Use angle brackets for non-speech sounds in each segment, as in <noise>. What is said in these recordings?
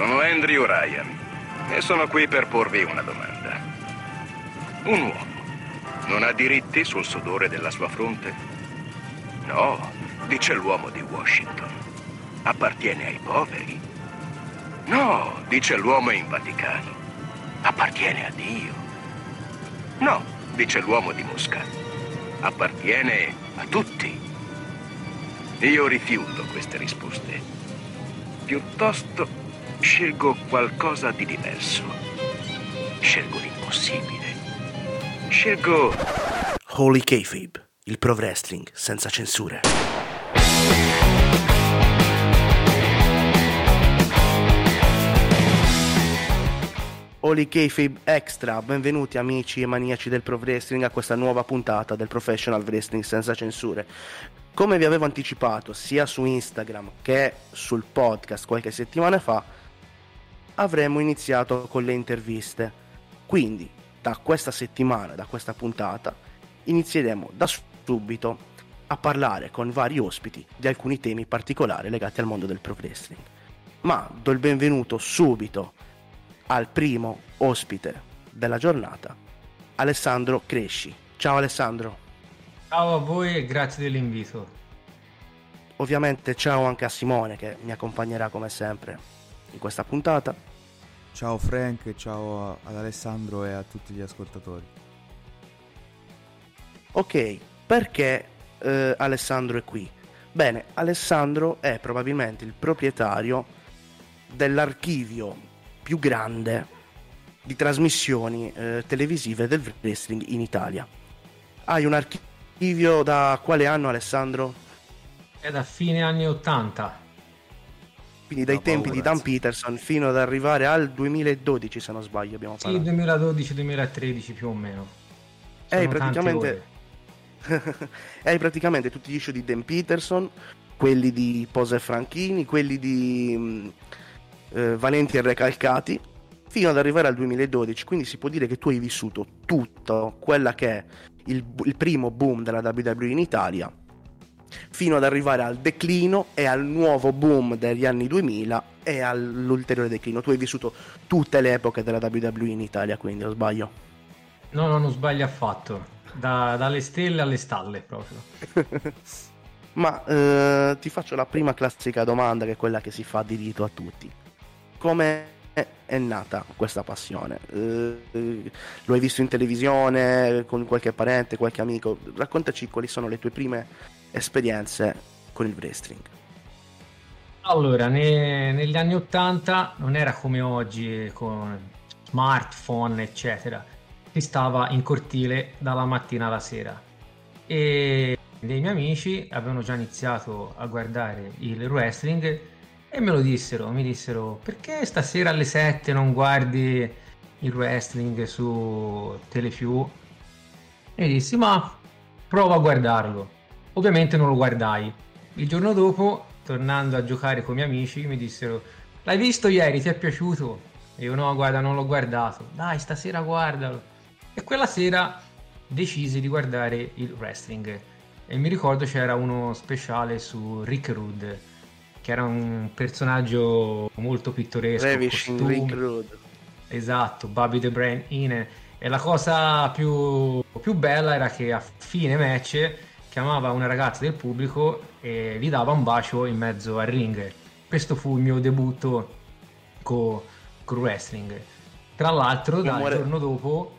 Sono Andrew Ryan e sono qui per porvi una domanda. Un uomo non ha diritti sul sudore della sua fronte? No, dice l'uomo di Washington. Appartiene ai poveri. No, dice l'uomo in Vaticano. Appartiene a Dio. No, dice l'uomo di Mosca. Appartiene a tutti. Io rifiuto queste risposte. Piuttosto scelgo qualcosa di diverso. Scelgo l'impossibile. Scelgo Holy Kayfabe, il pro wrestling senza censure. Holy Kayfabe Extra, benvenuti amici e maniaci del pro wrestling a questa nuova puntata del Professional Wrestling senza censure. Come vi avevo anticipato sia su Instagram che sul podcast qualche settimana fa, avremmo iniziato con le interviste. Quindi, da questa settimana, da questa puntata, inizieremo da subito a parlare con vari ospiti di alcuni temi particolari legati al mondo del pro wrestling. Ma do il benvenuto subito al primo ospite della giornata, Alessandro Cresci. Ciao Alessandro. Ciao a voi e grazie dell'invito. Ovviamente ciao anche a Simone che mi accompagnerà come sempre in questa puntata. Ciao Frank, ciao ad Alessandro e a tutti gli ascoltatori. Ok, perché eh, Alessandro è qui? Bene, Alessandro è probabilmente il proprietario dell'archivio più grande di trasmissioni eh, televisive del wrestling in Italia. Hai un archivio da quale anno Alessandro? È da fine anni 80. Quindi dai No, tempi paura, di Dan sì. Peterson fino ad arrivare al 2012 se non sbaglio abbiamo Sì, parlato. 2012-2013 più o meno. Hai Sono tante praticamente, hai <laughs> praticamente tutti gli show di Dan Peterson, quelli di Pose Franchini, quelli di mh, eh, Valenti e Recalcati, fino ad arrivare al 2012. Quindi si può dire che tu hai vissuto tutto quella che è il, il primo boom della WWE in Italia, fino ad arrivare al declino e al nuovo boom degli anni 2000 e all'ulteriore declino. Tu hai vissuto tutte le epoche della WWE in Italia, quindi o sbaglio? No, no, non sbagli affatto. Da- dalle stelle alle stalle proprio. <laughs> Ma eh, ti faccio la prima classica domanda, che è quella che si fa di rito a tutti. Come è nata questa passione? Eh, lo hai visto in televisione, con qualche parente, qualche amico? Raccontaci quali sono le tue prime esperienze con il wrestling. Allora, ne- negli anni 80 non era come oggi con smartphone, eccetera. Si stava in cortile dalla mattina alla sera e dei miei amici avevano già iniziato a guardare il wrestling e me lo dissero, mi dissero perché stasera alle 7 non guardi il wrestling su Telepiù? E dissi ma prova a guardarlo. Ovviamente non lo guardai. Il giorno dopo, tornando a giocare con i miei amici, mi dissero l'hai visto ieri, ti è piaciuto? E io no, guarda, non l'ho guardato. Dai, stasera guardalo. E quella sera decisi di guardare il wrestling. E mi ricordo c'era uno speciale su Rick Rude, che era un personaggio molto pittoresco. Ravishing Rick Rude. Esatto, Bobby the Brain in. E la cosa più, più bella era che a fine match chiamava una ragazza del pubblico e gli dava un bacio in mezzo al ring. Questo fu il mio debutto con il wrestling. Tra l'altro, dal giorno dopo,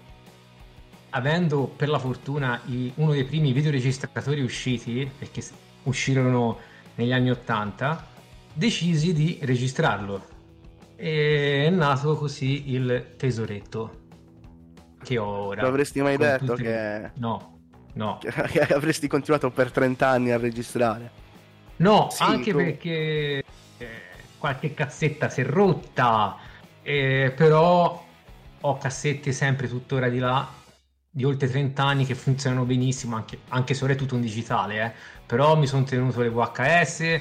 avendo per la fortuna i- uno dei primi videoregistratori usciti, perché uscirono negli anni 80, decisi di registrarlo. E è nato così il tesoretto che ho ora. Lo avresti mai detto tutte- che... No, no. <laughs> che avresti continuato per 30 anni a registrare? No, Sì, anche tu- perché eh, qualche cassetta si è rotta, eh, però ho cassette sempre tuttora di là, di oltre 30 anni che funzionano benissimo, anche, anche se ora è tutto in digitale, eh. però mi sono tenuto le VHS,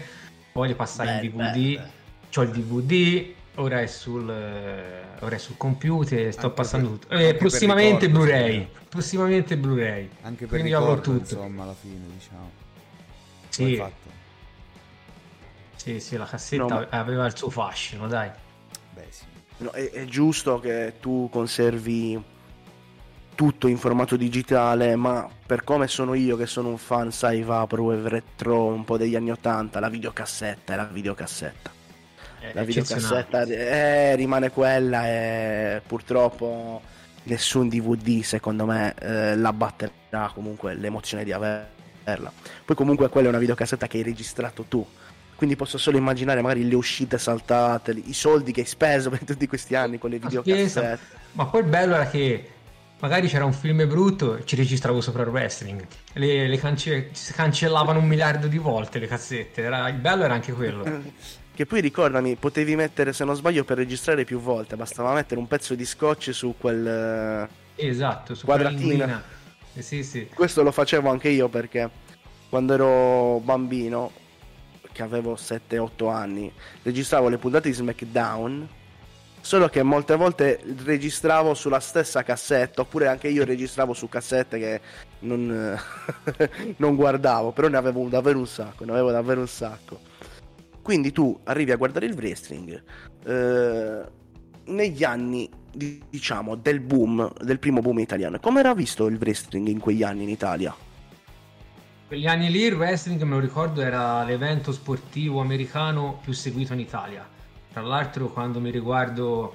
poi le passai in Beh, DVD, beh, c'ho il DVD, ora è sul, eh, ora è sul computer, sto Anche passando per- tutto. Eh, prossimamente ricordo, Blu-ray, sì. prossimamente Blu-ray. Anche per Quindi ricordo, tutto. insomma, alla fine, diciamo. Sì. Fatto. Sì, sì, la cassetta No, ma- aveva il suo fascino, dai. Beh, pessimi. No, è, è giusto che tu conservi tutto in formato digitale, ma per come sono io che sono un fan, sai, Vaporwave retro un po' degli anni 80, la videocassetta è la videocassetta. È La videocassetta eh, rimane quella e purtroppo nessun DVD secondo me eh, la batterà comunque l'emozione di averla. Poi comunque quella è una videocassetta che hai registrato tu. Quindi posso solo immaginare magari le uscite saltate, i soldi che hai speso per tutti questi anni con le spesa. videocassette. Ma poi il bello era che magari c'era un film brutto e ci registravo sopra il wrestling. Le, le cance- cancellavano un miliardo di volte le cassette. Era- il bello era anche quello. <laughs> Che poi ricordami, potevi mettere, se non sbaglio, per registrare più volte, bastava mettere un pezzo di scotch su quel... eh, Esatto, su linguina. Eh, sì, sì. Questo lo facevo anche io perché quando ero bambino, che avevo 7-8 anni, registravo le puntate di SmackDown, solo che molte volte registravo sulla stessa cassetta, oppure anche io registravo su cassette che non, <laughs> non guardavo, però ne avevo davvero un sacco, ne avevo davvero un sacco. Quindi tu arrivi a guardare il wrestling eh, negli anni, di- diciamo, del boom, del primo boom italiano. Come era visto il wrestling in quegli anni in Italia? Quegli anni lì il wrestling, me lo ricordo, era l'evento sportivo americano più seguito in Italia. Tra l'altro, quando mi riguardo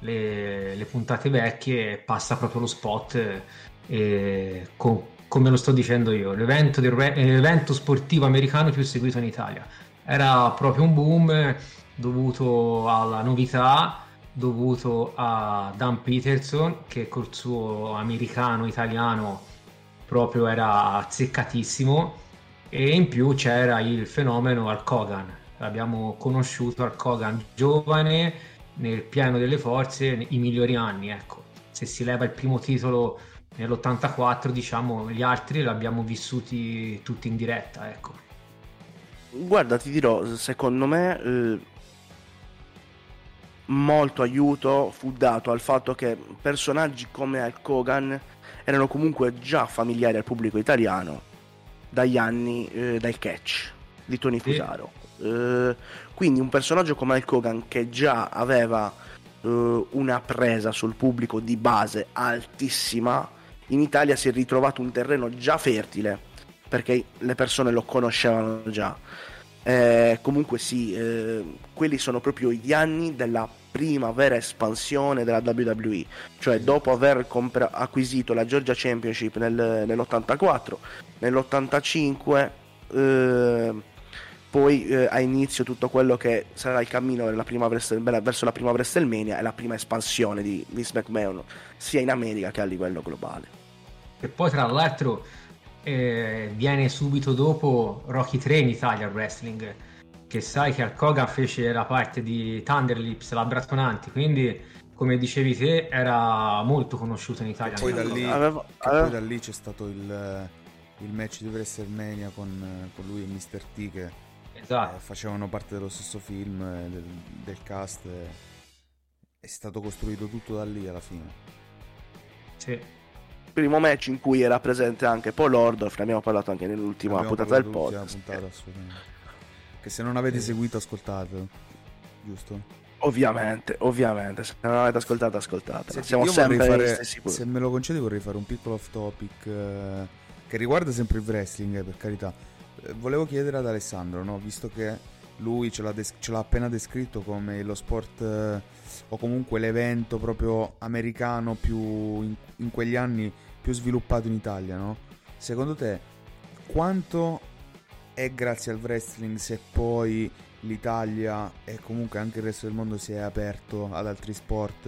le, le puntate vecchie, passa proprio lo spot, eh, co- come lo sto dicendo io, l'evento, del eh, l'evento sportivo americano più seguito in Italia. Era proprio un boom dovuto alla novità, dovuto a Dan Peterson, che col suo americano italiano proprio era azzeccatissimo e in più c'era il fenomeno Hulk Hogan. Abbiamo conosciuto Hulk Hogan giovane, nel pieno delle forze, i migliori anni, ecco. Se si leva il primo titolo nell'84, diciamo, gli altri li abbiamo vissuti tutti in diretta, ecco. Guarda, ti dirò, secondo me eh, molto aiuto fu dato al fatto che personaggi come Hulk Hogan erano comunque già familiari al pubblico italiano dagli anni eh, del catch di Tony Sì. Fusaro. Eh, quindi un personaggio come Hulk Hogan che già aveva eh, una presa sul pubblico di base altissima, in Italia si è ritrovato un terreno già fertile perché le persone lo conoscevano già. Eh, comunque sì, eh, quelli sono proprio gli anni della prima vera espansione della WWE, cioè dopo aver compra- acquisito la Georgia Championship nel- nell'84, nell'85 eh, poi eh, ha inizio tutto quello che sarà il cammino Wrestle- verso la prima WrestleMania e la prima espansione di, di SmackDown, sia in America che a livello globale. E poi tra l'altro eh, viene subito dopo Rocky 3 in Italia wrestling, che sai che Hulk Hogan fece la parte di Thunderlips, la Bratonanti, quindi come dicevi te era molto conosciuto in Italia. E poi da lì- aveva- poi da lì c'è stato il, il match di WrestleMania con, con lui e Mr. T che eh, Esatto. facevano parte dello stesso film, eh, del, del cast. eh, è stato costruito tutto da lì alla fine. Sì. Primo match in cui era presente anche Paul Orndorff, ne abbiamo parlato anche nell'ultima Abbiamo puntata del podcast. puntata. Che se non avete Sì. seguito, ascoltate. Giusto? Ovviamente, ovviamente, se non l'avete ascoltata, ascoltatela. Senti, Siamo sempre fare- stessi punti. Se me lo concedi vorrei fare un piccolo off topic eh, che riguarda sempre il wrestling, eh, per carità. Eh, volevo chiedere ad Alessandro, no? visto che lui ce l'ha, des- ce l'ha appena descritto come lo sport eh, o comunque l'evento proprio americano più in, in quegli anni più sviluppato in Italia, no? Secondo te quanto è grazie al wrestling se poi l'Italia e comunque anche il resto del mondo si è aperto ad altri sport?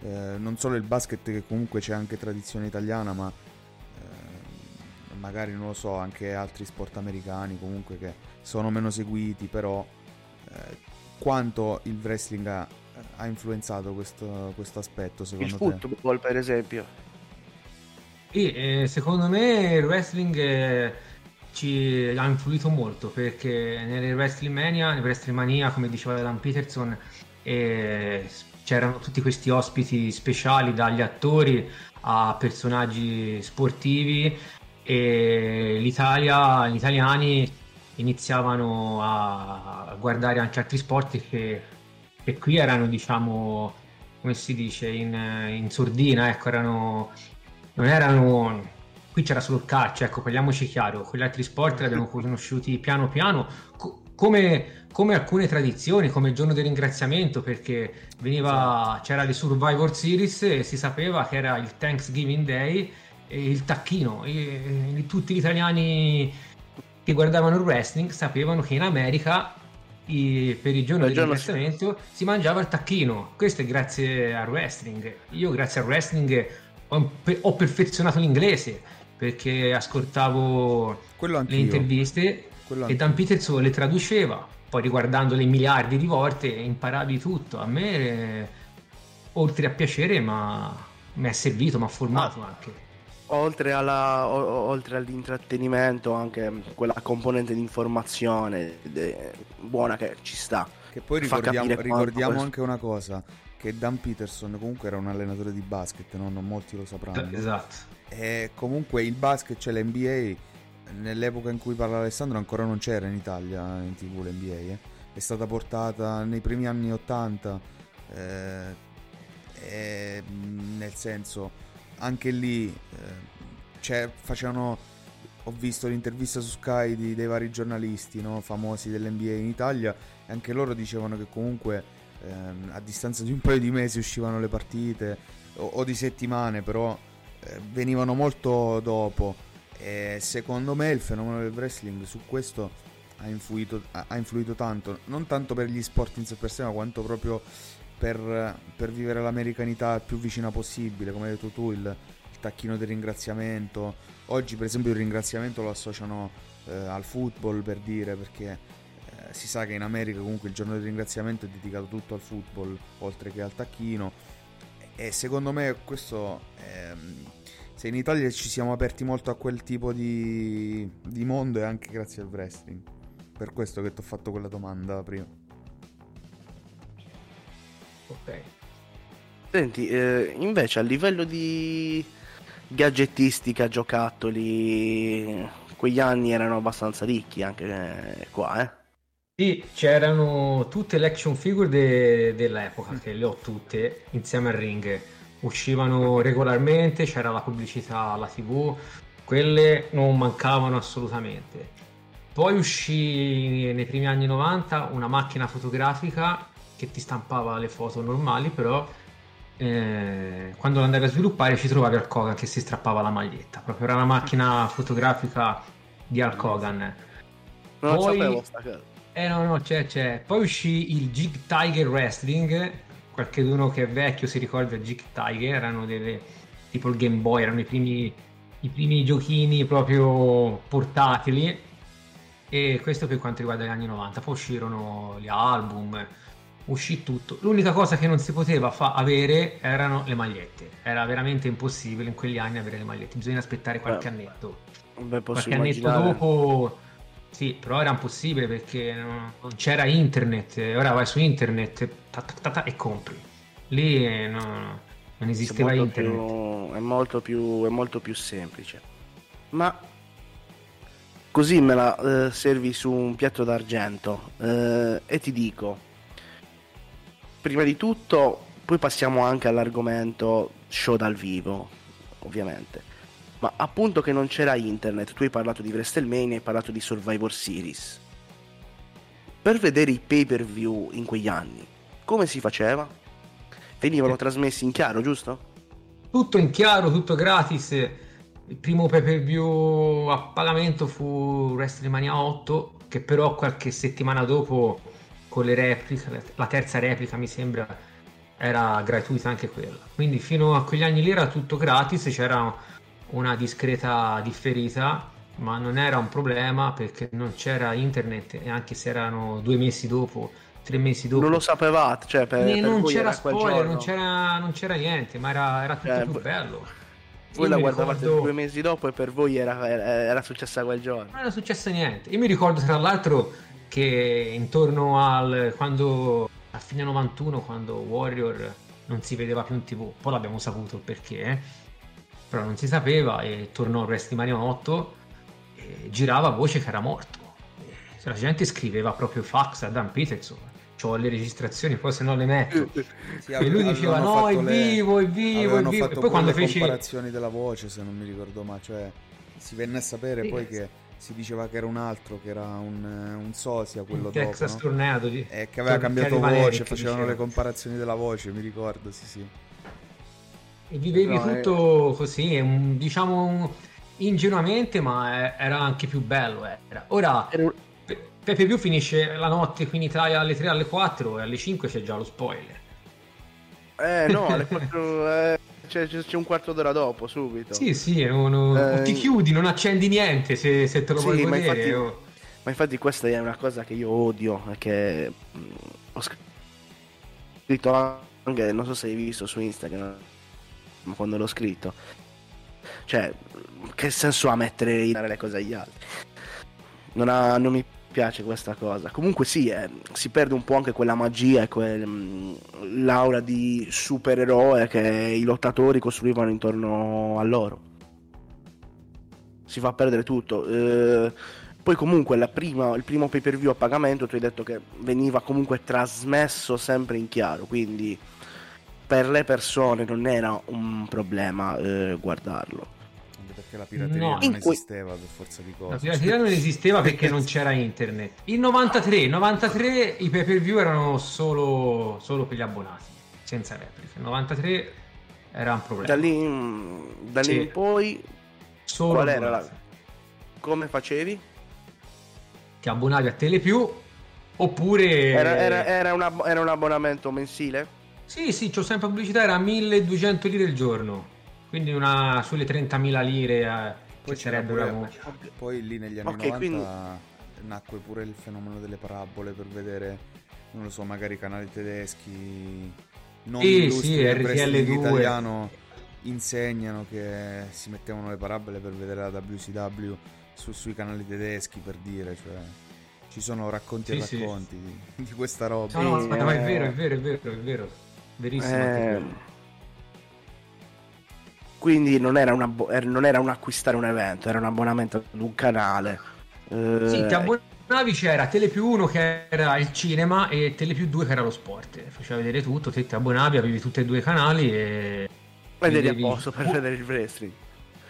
Eh, non solo il basket che comunque c'è anche tradizione italiana, ma eh, magari non lo so, anche altri sport americani comunque che sono meno seguiti, però eh, quanto il wrestling ha, ha influenzato questo, questo aspetto Il secondo te? football, per esempio. Sì, eh, secondo me il wrestling eh, ci ha influito molto perché nelle WrestleMania, nel WrestleMania, come diceva Dan Peterson, eh, c'erano tutti questi ospiti speciali dagli attori a personaggi sportivi e l'Italia, gli italiani iniziavano a guardare anche altri sport che e qui erano, diciamo, come si dice, in, in sordina, ecco, erano, non erano, qui c'era solo il calcio, ecco, parliamoci chiaro, quegli altri sport li abbiamo conosciuti piano piano, co- come, come, alcune tradizioni, come il giorno del ringraziamento, perché veniva, esatto. c'era le Survivor Series e si sapeva che era il Thanksgiving Day e il tacchino, e, e tutti gli italiani che guardavano il wrestling sapevano che in America i, per il giorno del ringraziamento si mangiava il tacchino. Questo è grazie al wrestling. Io grazie al wrestling ho, perfezionato l'inglese perché ascoltavo le interviste e Dan Peterson le traduceva. Poi riguardandole miliardi di volte imparavi tutto. A me, oltre a piacere, ma mi è servito, mi ha formato ah. anche oltre, alla, o, oltre all'intrattenimento, anche quella componente di informazione de, buona che ci sta. Che poi ricordiamo, ricordiamo anche una cosa, che Dan Peterson comunque era un allenatore di basket, no? non molti lo sapranno. Esatto. E comunque il basket, cioè l'NBA, nell'epoca in cui parla Alessandro ancora non c'era in Italia in tv l'NBA, eh? è stata portata nei primi anni 80, eh, eh, nel senso anche lì eh, facevano ho visto l'intervista su Sky di, dei vari giornalisti no, famosi dell'NBA in Italia e anche loro dicevano che comunque ehm, a distanza di un paio di mesi uscivano le partite o, o di settimane però eh, venivano molto dopo e secondo me il fenomeno del wrestling su questo ha influito, ha influito tanto non tanto per gli sport in sé per sé ma quanto proprio per, per, vivere l'americanità più vicina possibile, come hai detto tu, il, tacchino del ringraziamento. Oggi, per esempio, il ringraziamento lo associano eh, al football per dire, perché si sa che in America comunque il giorno del ringraziamento è dedicato tutto al football, oltre che al tacchino. E secondo me questo... Ehm, se in Italia ci siamo aperti molto a quel tipo di, di mondo è anche grazie al wrestling. Per questo che ti ho fatto quella domanda prima. Ok. Senti, eh, invece a livello di gadgettistica, giocattoli, quegli anni erano abbastanza ricchi anche eh, qua, eh? Sì, c'erano tutte le action figure de- dell'epoca, che le ho tutte, insieme al ring. Uscivano regolarmente, c'era la pubblicità alla tv, quelle non mancavano assolutamente. Poi uscì nei primi anni 90 una macchina fotografica che ti stampava le foto normali, però eh, quando lo andavi a sviluppare ci trovavi Al Kogan che si strappava la maglietta, proprio era una macchina fotografica di Al Kogan. Non Poi, sapevo sta cosa. Eh no, no, c'è, c'è. Poi uscì il Jig Tiger Wrestling, qualcuno che è vecchio si ricorda Jig Tiger, erano delle, tipo il Game Boy, erano i primi, i primi giochini proprio portatili e questo per quanto riguarda gli anni 90 poi uscirono gli album uscì tutto. L'unica cosa che non si poteva fa- avere erano le magliette. Era veramente impossibile in quegli anni avere le magliette. Bisogna aspettare qualche beh, annetto. Beh, qualche immaginare. annetto dopo. Sì, però era impossibile perché non, c'era internet. Ora vai su internet ta, ta, ta, e compri. Lì eh, no, non esisteva è internet. Più, è, molto più, è molto più semplice. Ma così me la eh, servi su un piatto d'argento eh, e ti dico prima di tutto, poi passiamo anche all'argomento show dal vivo, ovviamente. Ma appunto che non c'era internet, tu hai parlato di WrestleMania, hai parlato di Survivor Series. Per vedere i pay per view in quegli anni, come si faceva? Venivano trasmessi in chiaro, giusto? Tutto in chiaro, tutto gratis. Il primo pay per view a pagamento fu WrestleMania 8, che però qualche settimana dopo con le repliche, la terza replica mi sembra era gratuita anche quella. Quindi fino a quegli anni lì era tutto gratis, c'era una discreta differita, ma non era un problema perché non c'era internet e anche se erano due mesi dopo, tre mesi dopo. Non lo sapevate, cioè per, per non c'era spoiler, non c'era, non c'era, niente, ma era, era tutto cioè, più bello. Voi la guardavate ricordo... due mesi dopo e per voi era, era, era successa quel giorno. Non era successo niente. Io mi ricordo tra l'altro che intorno al quando a fine 91 quando Warrior non si vedeva più in tv poi l'abbiamo saputo perché eh? Però non si sapeva e tornò WrestleMania 8 e girava voce che era morto e la gente scriveva proprio fax a Dan Peterson ho le registrazioni, poi se no le metto. Sì, e lui diceva no, è vivo, è vivo, è vivo. E poi quando le fece... comparazioni della voce, se non mi ricordo ma cioè si venne a sapere sì. poi che si diceva che era un altro, che era un, un sosia quello dopo. Texas no? Tornado. Di... E che aveva cambiato voce, facevano diceva. le comparazioni della voce, mi ricordo, sì sì. E vivevi no, tutto è... così, un, diciamo ingenuamente, ma era anche più bello. Era. Ora, Pepe Più finisce la notte qui in Italia alle 3 alle 4 e alle 5 c'è già lo spoiler. Eh no, alle <laughs> 4 eh, c'è, c'è, un quarto d'ora dopo, subito. Sì, sì, uno, eh, ti chiudi, non accendi niente se, se te lo sì, vuoi ma vedere. Infatti, oh. Ma infatti questa è una cosa che io odio, che mm, ho scritto anche, non so se hai visto su Instagram, quando l'ho scritto. Cioè, che senso ha mettere le cose agli altri? Non, ha, non mi piace questa cosa. Comunque sì, eh, si perde un po' anche quella magia e quell'aura mm, di supereroe che i lottatori costruivano intorno a loro. Si fa perdere tutto. Eh, poi comunque prima, il primo pay per view a pagamento tu hai detto che veniva comunque trasmesso sempre in chiaro, quindi per le persone non era un problema eh, guardarlo perché la pirateria no, non esisteva per forza di cose. La pirateria non esisteva perché non c'era internet. Il 93, 93 i pay per view erano solo, solo per gli abbonati, senza repliche. Il 93 era un problema. Da lì, da lì sì. in poi, solo qual era la... come facevi? Ti abbonavi a Telepiù oppure... Era, era, era, una, era un abbonamento mensile? Sì, sì, c'ho sempre pubblicità, era 1200 lire al giorno. Quindi una sulle 30.000 lire eh, poi sarebbe pure, poi lì negli anni okay, 90 quindi... nacque pure il fenomeno delle parabole per vedere non lo so magari canali tedeschi non sì, sì, RTL2 italiano insegnano che si mettevano le parabole per vedere la WCW su, sui canali tedeschi per dire cioè ci sono racconti sì, e racconti sì. di, di, questa roba. No no aspetta, ma è vero è vero è vero è vero verissimo eh quindi non era, una, non era un acquistare un evento, era un abbonamento ad un canale. Eh... Sì, ti abbonavi c'era Tele più 1 che era il cinema e Tele più 2 che era lo sport. Faceva vedere tutto, te ti abbonavi, avevi tutti e due i canali e... Vedevi a posto per vedere il wrestling.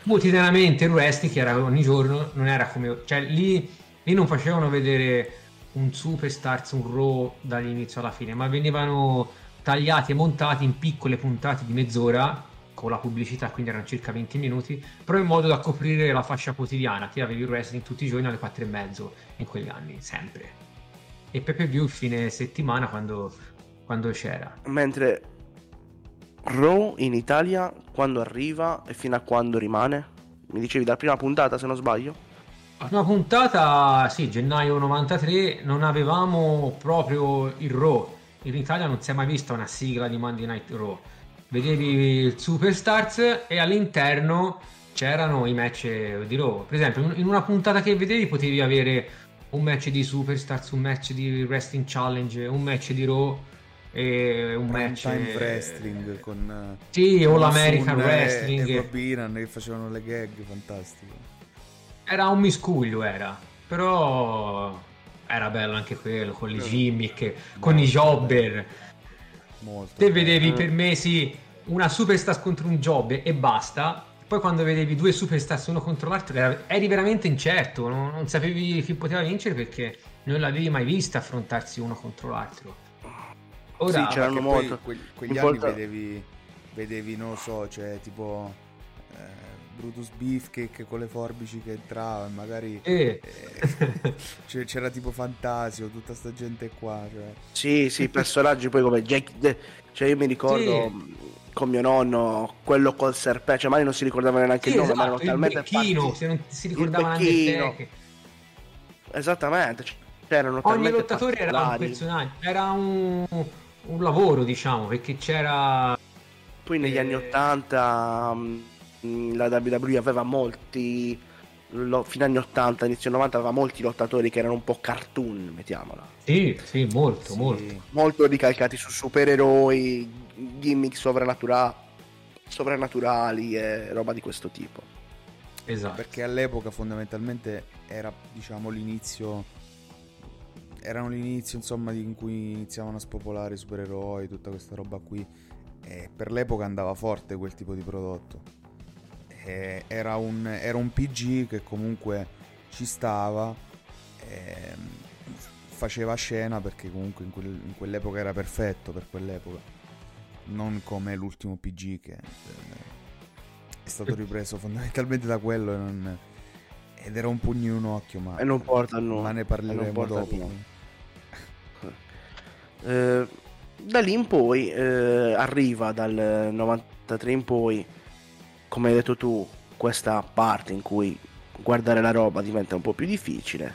Quotidianamente il wrestling che era ogni giorno, non era come... Cioè lì, lì non facevano vedere un superstars, un raw dall'inizio alla fine, ma venivano tagliati e montati in piccole puntate di mezz'ora con la pubblicità, quindi erano circa 20 minuti, però in modo da coprire la fascia quotidiana. Ti avevi il wrestling tutti i giorni alle 4 e mezzo in quegli anni, sempre. E pay per view il fine settimana quando, quando c'era. Mentre Raw in Italia quando arriva e fino a quando rimane? Mi dicevi dalla prima puntata se non sbaglio? La prima puntata, sì, gennaio 93, non avevamo proprio il Raw. In Italia non si è mai vista una sigla di Monday Night Raw vedevi il Superstars e all'interno c'erano i match di Raw. Per esempio, in una puntata che vedevi potevi avere un match di Superstars, un match di Wrestling Challenge, un match di Raw e un Prime match time wrestling con sì, o l'American Wrestling e Bob Iran che facevano le gag fantastiche. Era un miscuglio, era. Però era bello anche quello con i gimmick, con i jobber. Molto. Te vedevi per mesi una superstar contro un job e basta. Poi quando vedevi due superstars uno contro l'altro eri veramente incerto, non, non sapevi chi poteva vincere perché non l'avevi mai vista affrontarsi uno contro l'altro. Ora, sì, c'erano molto. Que- quegli anni vedevi, vedevi, non lo so, cioè tipo eh, Brutus Beefcake con le forbici che entrava, magari eh. <laughs> Eh, c'era tipo Fantasio, tutta sta gente qua. Cioè. Sì, sì, personaggi poi come Jack, cioè io mi ricordo sì. con mio nonno quello col serpente, cioè magari non si ricordava neanche sì, il nome, esatto, ma erano talmente becchino, se non si ricordava neanche Esattamente, cioè, erano Ogni lottatore era un personaggio, era un, un lavoro, diciamo, perché c'era poi negli eh... anni 80 mm, la WWE aveva molti lo, fino agli anni 80, inizio 90 aveva molti lottatori che erano un po' cartoon, mettiamola. Sì, sì, molto, sì. molto. Molto ricalcati su supereroi, gimmick sovrannatura- sovrannaturali e roba di questo tipo. Esatto. Perché all'epoca fondamentalmente era, diciamo, l'inizio erano l'inizio insomma in cui iniziavano a spopolare i supereroi, tutta questa roba qui. E per l'epoca andava forte quel tipo di prodotto. Era un, era, un, PG che comunque ci stava, faceva scena perché comunque in, quel, in, quell'epoca era perfetto per quell'epoca. Non come l'ultimo PG che eh, è stato ripreso fondamentalmente da quello e non ed era un pugno in un occhio, ma, e non porta a nulla. Ma ne parleremo dopo. <laughs> Eh, da lì in poi eh, arriva dal 93 in poi, come hai detto tu, questa parte in cui guardare la roba diventa un po' più difficile.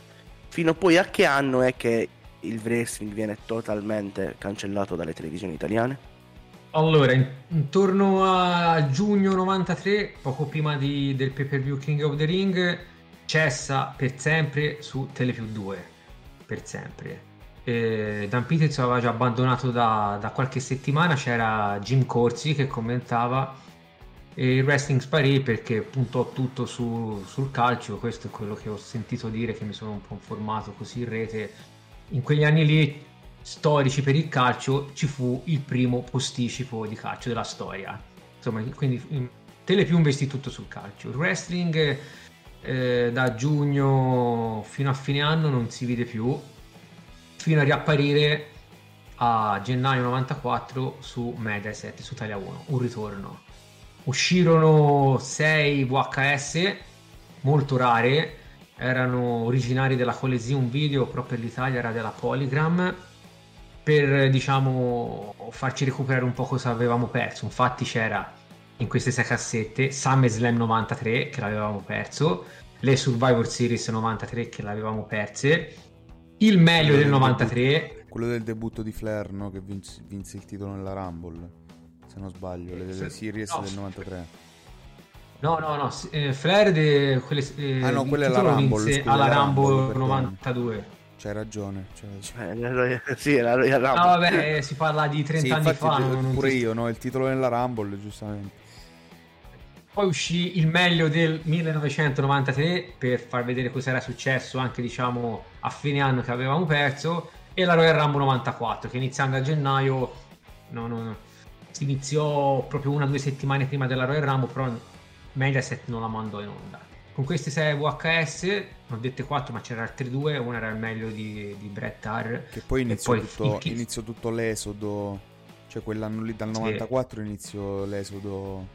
Fino poi a che anno è che il wrestling viene totalmente cancellato dalle televisioni italiane? Allora, intorno a giugno 93, poco prima di, del pay per view King of the Ring, cessa per sempre su Telepiù 2 per sempre Dan Peters aveva già abbandonato da, da, qualche settimana c'era Jim Corsi che commentava e il wrestling sparì perché puntò tutto su, sul calcio. Questo è quello che ho sentito dire che mi sono un po' informato così in rete. In quegli anni lì storici per il calcio ci fu il primo posticipo di calcio della storia. Insomma quindi Telepiù investì tutto sul calcio. Il wrestling eh, da giugno fino a fine anno non si vide più, fino a riapparire a gennaio 94 su Mediaset, su Italia 1, un ritorno. Uscirono 6 VHS molto rare, erano originari della Coliseum Video, però per l'Italia era della Polygram, per diciamo farci recuperare un po' cosa avevamo perso. Infatti c'era in queste sei cassette, SummerSlam 93 che l'avevamo perso, le Survivor Series 93 che l'avevamo perse, il meglio del 93. quello del debutto di Flair, no? Che vinse, vinse, il titolo nella Rumble, se non sbaglio, le, le Series no, del 93. No, no, no, eh, Flair de, quelle, eh, ah no, quella è la Rumble, scusa, alla Rumble, Rumble 92. C'hai ragione. C'hai ragione. Eh, <laughs> sì, la Royal Rumble. No, vabbè, si parla di 30 sì, anni fa. Pure io, no? Il titolo nella Rumble, giustamente. Poi uscì il meglio del 1993 per far vedere cosa era successo anche diciamo a fine anno che avevamo perso e la Royal Rumble 94 che iniziando a gennaio no, no, no, iniziò proprio una o due settimane prima della Royal Rumble però Mediaset non la mandò in onda. Con queste 6 VHS, ne ho dette 4 ma c'era altre due, una era il meglio di, di Bret Hart. Che poi iniziò, poi tutto, iniziò tutto l'esodo, cioè quell'anno lì dal 94 sì. iniziò l'esodo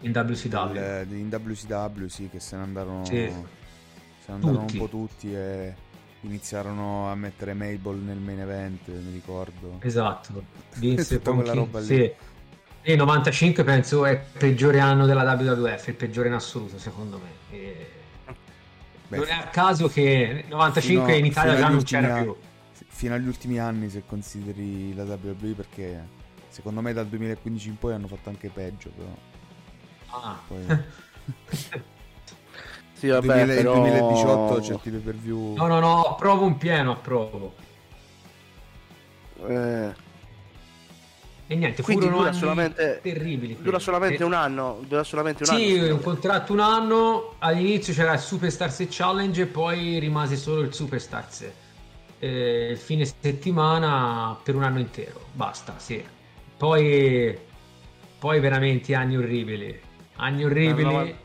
in WCW. Del, in WCW, sì, che se ne andarono, sì. se ne andarono un po' tutti e iniziarono a mettere Mabel nel main event, mi ricordo. Esatto, <laughs> vinse quella roba lì. Sì. E 95 penso è il peggiore anno della WWF, il peggiore in assoluto secondo me. E... Beh, non è a caso che 95 fino, in Italia già non c'era anni, più. Fino agli ultimi anni se consideri la WWE perché secondo me dal 2015 in poi hanno fatto anche peggio però. Ah. Poi... <laughs> <laughs> sì, vabbè, 2000, però... 2018 certi pay per view. No, no, no, approvo un pieno, approvo. Eh... E niente, Quindi furono dura solamente, terribili. Dura solamente un anno. Dura solamente un sì, anno. un contratto un anno. All'inizio c'era il Superstars Challenge e poi rimase solo il Superstars. Eh, il fine settimana per un anno intero. Basta, sì. Poi, poi veramente anni orribili. Anni orribili.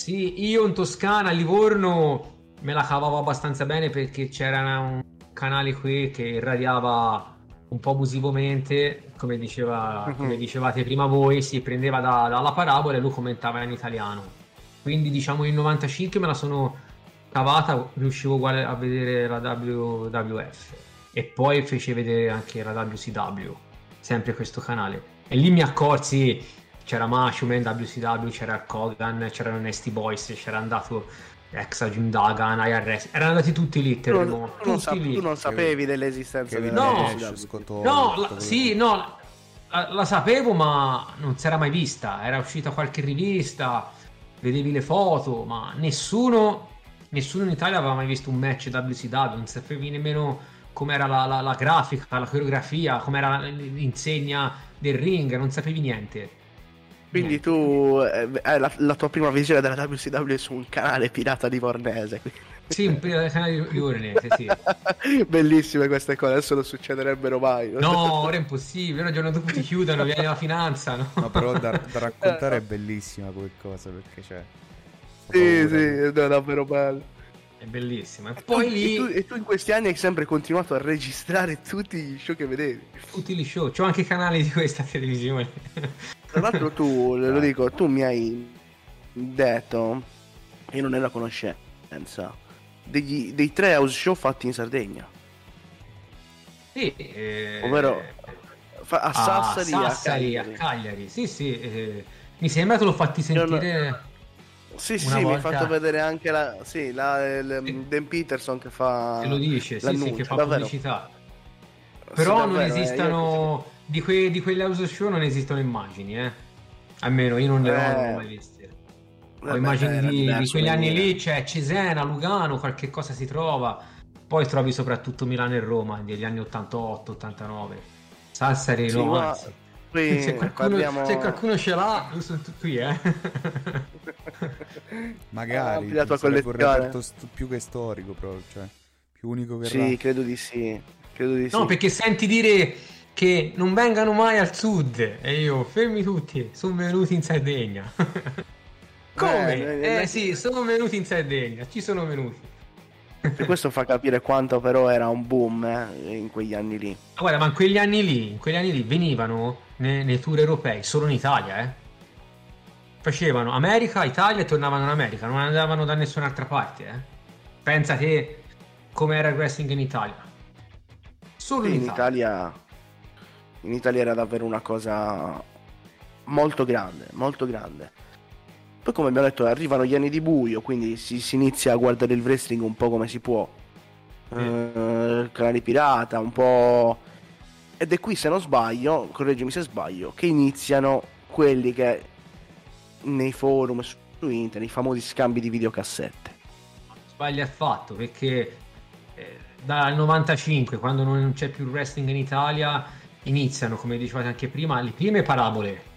Sì, io in Toscana, a Livorno, me la cavavo abbastanza bene perché c'era un canale qui che irradiava un po' abusivamente, come, diceva, uh-huh. come dicevate prima voi, si prendeva da, dalla parabola e lui commentava in italiano. Quindi diciamo in 95 me la sono cavata, riuscivo uguale a vedere la WWF e poi fece vedere anche la WCW, sempre questo canale. E lì mi accorsi c'era Mashuman, WCW, c'era Kogan, c'erano Nasty Boys, c'era andato ex Jim Dagan, IRS, erano andati tutti lì. Tu, non, tu, non, sap- tu non sapevi dell'esistenza di no, no, la, sì, no, la, la, sapevo, ma non si era mai vista. Era uscita qualche rivista, vedevi le foto, ma nessuno, nessuno in Italia aveva mai visto un match WCW, non sapevi nemmeno com'era la, la, la grafica, la coreografia, com'era l'insegna del ring, non sapevi niente. Quindi tu eh, eh, la, la tua prima visione della WCW su un canale pirata livornese. quindi. Sì, un canale livornese, sì. <laughs> Bellissime queste cose, adesso non succederebbero mai. No, ora è impossibile, ora il giorno dopo ti chiudono, viene la finanza, no? No, però da, <laughs> da raccontare è bellissima quel cosa, perché c'è... Sì, sì, è davvero bello. È bellissima. E E poi tu, lì... e tu, e tu in questi anni hai sempre continuato a registrare tutti gli show che vedevi. Tutti gli show, c'ho anche i canali di questa <laughs> televisione. Tra l'altro tu, lo dico, tu mi hai detto, io non ero a conoscenza, degli, dei tre house show fatti in Sardegna. Sì, eh, Ovvero fa- a Sassari, a Sassari, a a Cagliari. Cagliari. Sì, sì, eh, mi sembra che l'ho fatti non- sentire... Sì, sì, sì, mi hai volta- fatto vedere anche la, sì, la, il, Sì. Dan Peterson che fa Se lo dice, sì, sì, che fa davvero. pubblicità. Sì, Però non davvero, eh, esistono, di, que, di quelle house show non esistono immagini, eh. Almeno io non ne ho, Eh, ho mai viste. Ho immagini di, di quegli anni lì, c'è Cesena, Lugano, qualche cosa si trova. Poi trovi soprattutto Milano e Roma degli anni 88, 89. Sassari Sì, no, ma anzi. qui Se qualcuno, parliamo- se qualcuno ce l'ha, io sono qui, eh. <laughs> Magari, la tua collezione. st- più che storico, proprio, cioè, più unico che Sì, credo di sì. Credo di No, sì. perché senti dire che non vengano mai al sud e io, fermi tutti, sono venuti in Sardegna. <laughs> Come? Eh, Eh, eh, sì, sono venuti in Sardegna, ci sono venuti. E questo fa capire quanto però era un boom eh, in quegli anni lì. Guarda, ma in quegli anni lì, in quegli anni lì venivano nei, nei tour europei solo in Italia, eh. Facevano America, Italia e tornavano in America, non andavano da nessun'altra parte, eh. Pensa che come era il wrestling in Italia. Solo in in Italia. Italia in Italia era davvero una cosa molto grande, molto grande. Poi come abbiamo detto arrivano gli anni di buio, quindi si, si inizia a guardare il wrestling un po' come si può. Eh, canali pirata, un po'... Ed è qui se non sbaglio, correggimi se sbaglio, che iniziano quelli che nei forum su internet, i famosi scambi di videocassette. Sbaglia affatto perché eh, dal 95, quando non c'è più il wrestling in Italia, iniziano, come dicevate anche prima, le prime parabole.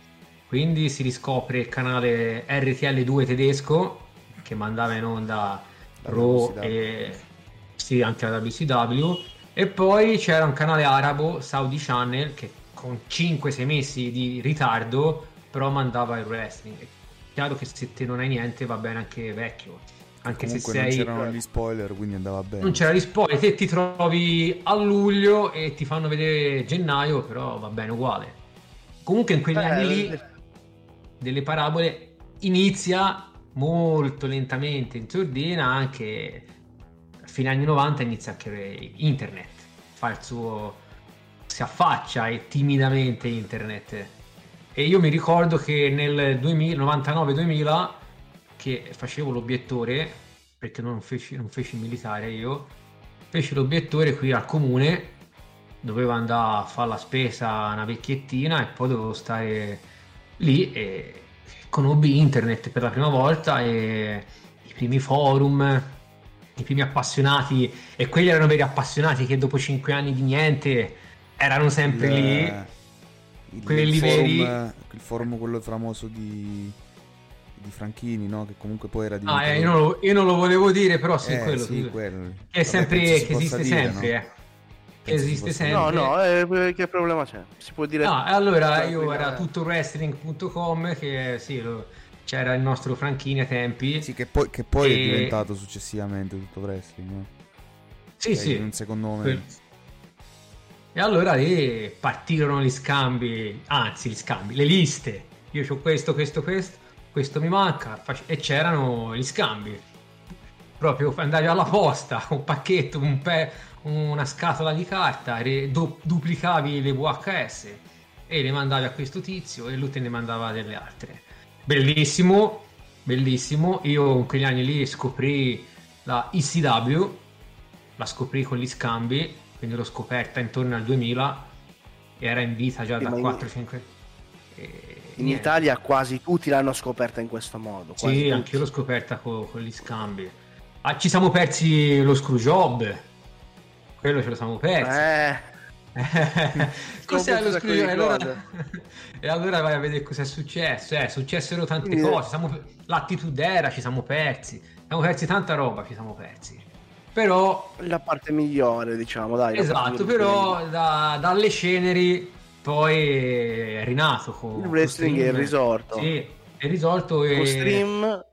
Quindi si riscopre il canale RTL2 tedesco che mandava in onda Raw WCW. e sì, anche la WCW. E poi c'era un canale arabo, Saudi Channel, che con 5-6 mesi di ritardo però mandava il wrestling. È chiaro che se te non hai niente va bene anche vecchio. Anche se Comunque non sei... c'erano gli spoiler, quindi andava bene. Non c'era gli spoiler, te ti trovi a luglio e ti fanno vedere gennaio, però va bene uguale. Comunque in quegli Eh, anni lì delle parabole inizia molto lentamente in sordina, anche a fine anni 90 inizia anche internet, fa il suo si affaccia e timidamente internet. E io mi ricordo che nel 2000 99-2000 che facevo l'obiettore, perché non feci, non feci il militare io, feci l'obiettore qui al comune, dovevo andare a fare la spesa una vecchiettina e poi dovevo stare lì e conobbi internet per la prima volta e i primi forum, i primi appassionati e quelli erano veri appassionati che dopo cinque anni di niente erano sempre Il- lì. il, quelli forum, veri. il forum quello famoso di, di Franchini, no? Che comunque poi era Ah, diventato... eh, io, non lo, io non lo volevo dire, però sì, Eh, quello. sì, quello. Che è Vabbè, sempre, si che esiste dire, sempre, no? eh. Che esiste possa sempre. No, no, eh, che problema c'è? Si può dire... No, e allora io era tutto wrestling.com che sì, lo- c'era il nostro Franchini a tempi. Sì, che poi, che poi E- è diventato successivamente tutto wrestling, no? sì, Cioè, sì. In un secondo Quel- momento. E allora lì partirono gli scambi, anzi gli scambi, le liste. Io ho questo, questo, questo, questo mi manca e c'erano gli scambi. Proprio andavi alla posta, un pacchetto, un pe- una scatola di carta, re- du- duplicavi le VHS e le mandavi a questo tizio e lui te ne mandava delle altre. Bellissimo, bellissimo. Io in quegli anni lì scoprì la ECW, la scoprì con gli scambi, quindi l'ho scoperta intorno al 2000, era in vita già Sì, da ma in- 4-5 e In niente. Italia quasi tutti l'hanno scoperta in questo modo. quasi Sì, tutti. anche io l'ho scoperta co- con, gli scambi. Ah, ci siamo persi lo screw job, quello ce lo siamo persi. Eh, <laughs> cos'è lo screen allora... <laughs> e allora vai a vedere cosa è successo eh, successero tante Quindi... cose siamo... l'attitude era ci siamo persi siamo persi tanta roba ci siamo persi però la parte migliore diciamo dai esatto però da, dalle ceneri poi è rinato con il wrestling è risorto sì è risolto e... con stream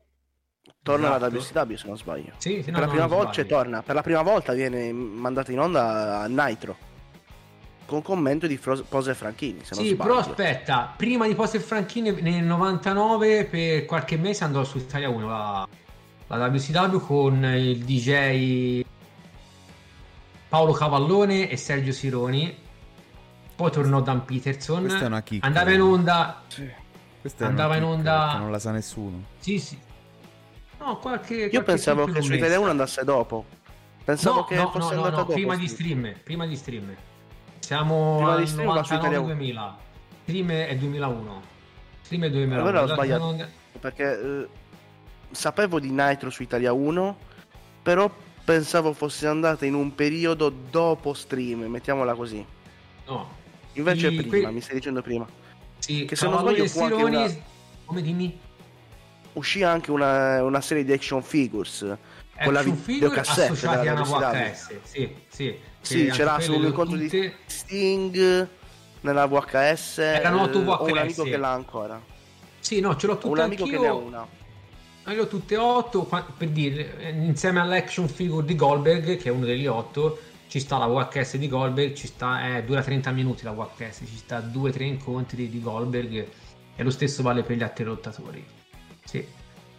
torna esatto. alla WCW se non sbaglio sì, sì, no, per la prima volta cioè, torna per la prima volta viene mandata in onda a Nitro con commento di Pose Franchini. Se sì, però aspetta, prima di Pose Franchini nel 99 per qualche mese andò su Italia 1 la, la WCW con il DJ Paolo Cavallone e Sergio Sironi. Poi tornò Dan Peterson. Questa è una chicca. Andava in onda. Sì. Questa andava in onda. Non la sa nessuno. Sì, sì. No, qualche. Io qualche pensavo che su Italia 1 andasse dopo. Pensavo no, che no, fosse no, no, no, prima di stream. Prima di stream. Siamo Prima al 99-2000. Stream è 2001. Stream è 2001. Allora ho sbagliato. Non... Perché eh, sapevo di Nitro su Italia 1, però pensavo fosse andata in un periodo dopo stream, mettiamola così. No. Invece I... è prima, que... mi stai dicendo prima. Sì, che se non sbaglio fu anche una... Come dimmi? Uscì anche una, una serie di action figures con la videocassetta associati a una VHS. Sì, sì. Sì, c'era un incontro tutte... di Sting nella VHS. Erano 8 VHS. Ho un amico che l'ha ancora. Sì, no, ce l'ho tutte Un amico anch'io. che ne ha una. Io ho tutte 8, per dire, insieme all'action figure di Goldberg, che è uno degli 8, ci sta la VHS di Goldberg, ci sta, eh, dura 30 minuti la VHS, ci sta 2-3 incontri di Goldberg e lo stesso vale per gli altri lottatori. Sì.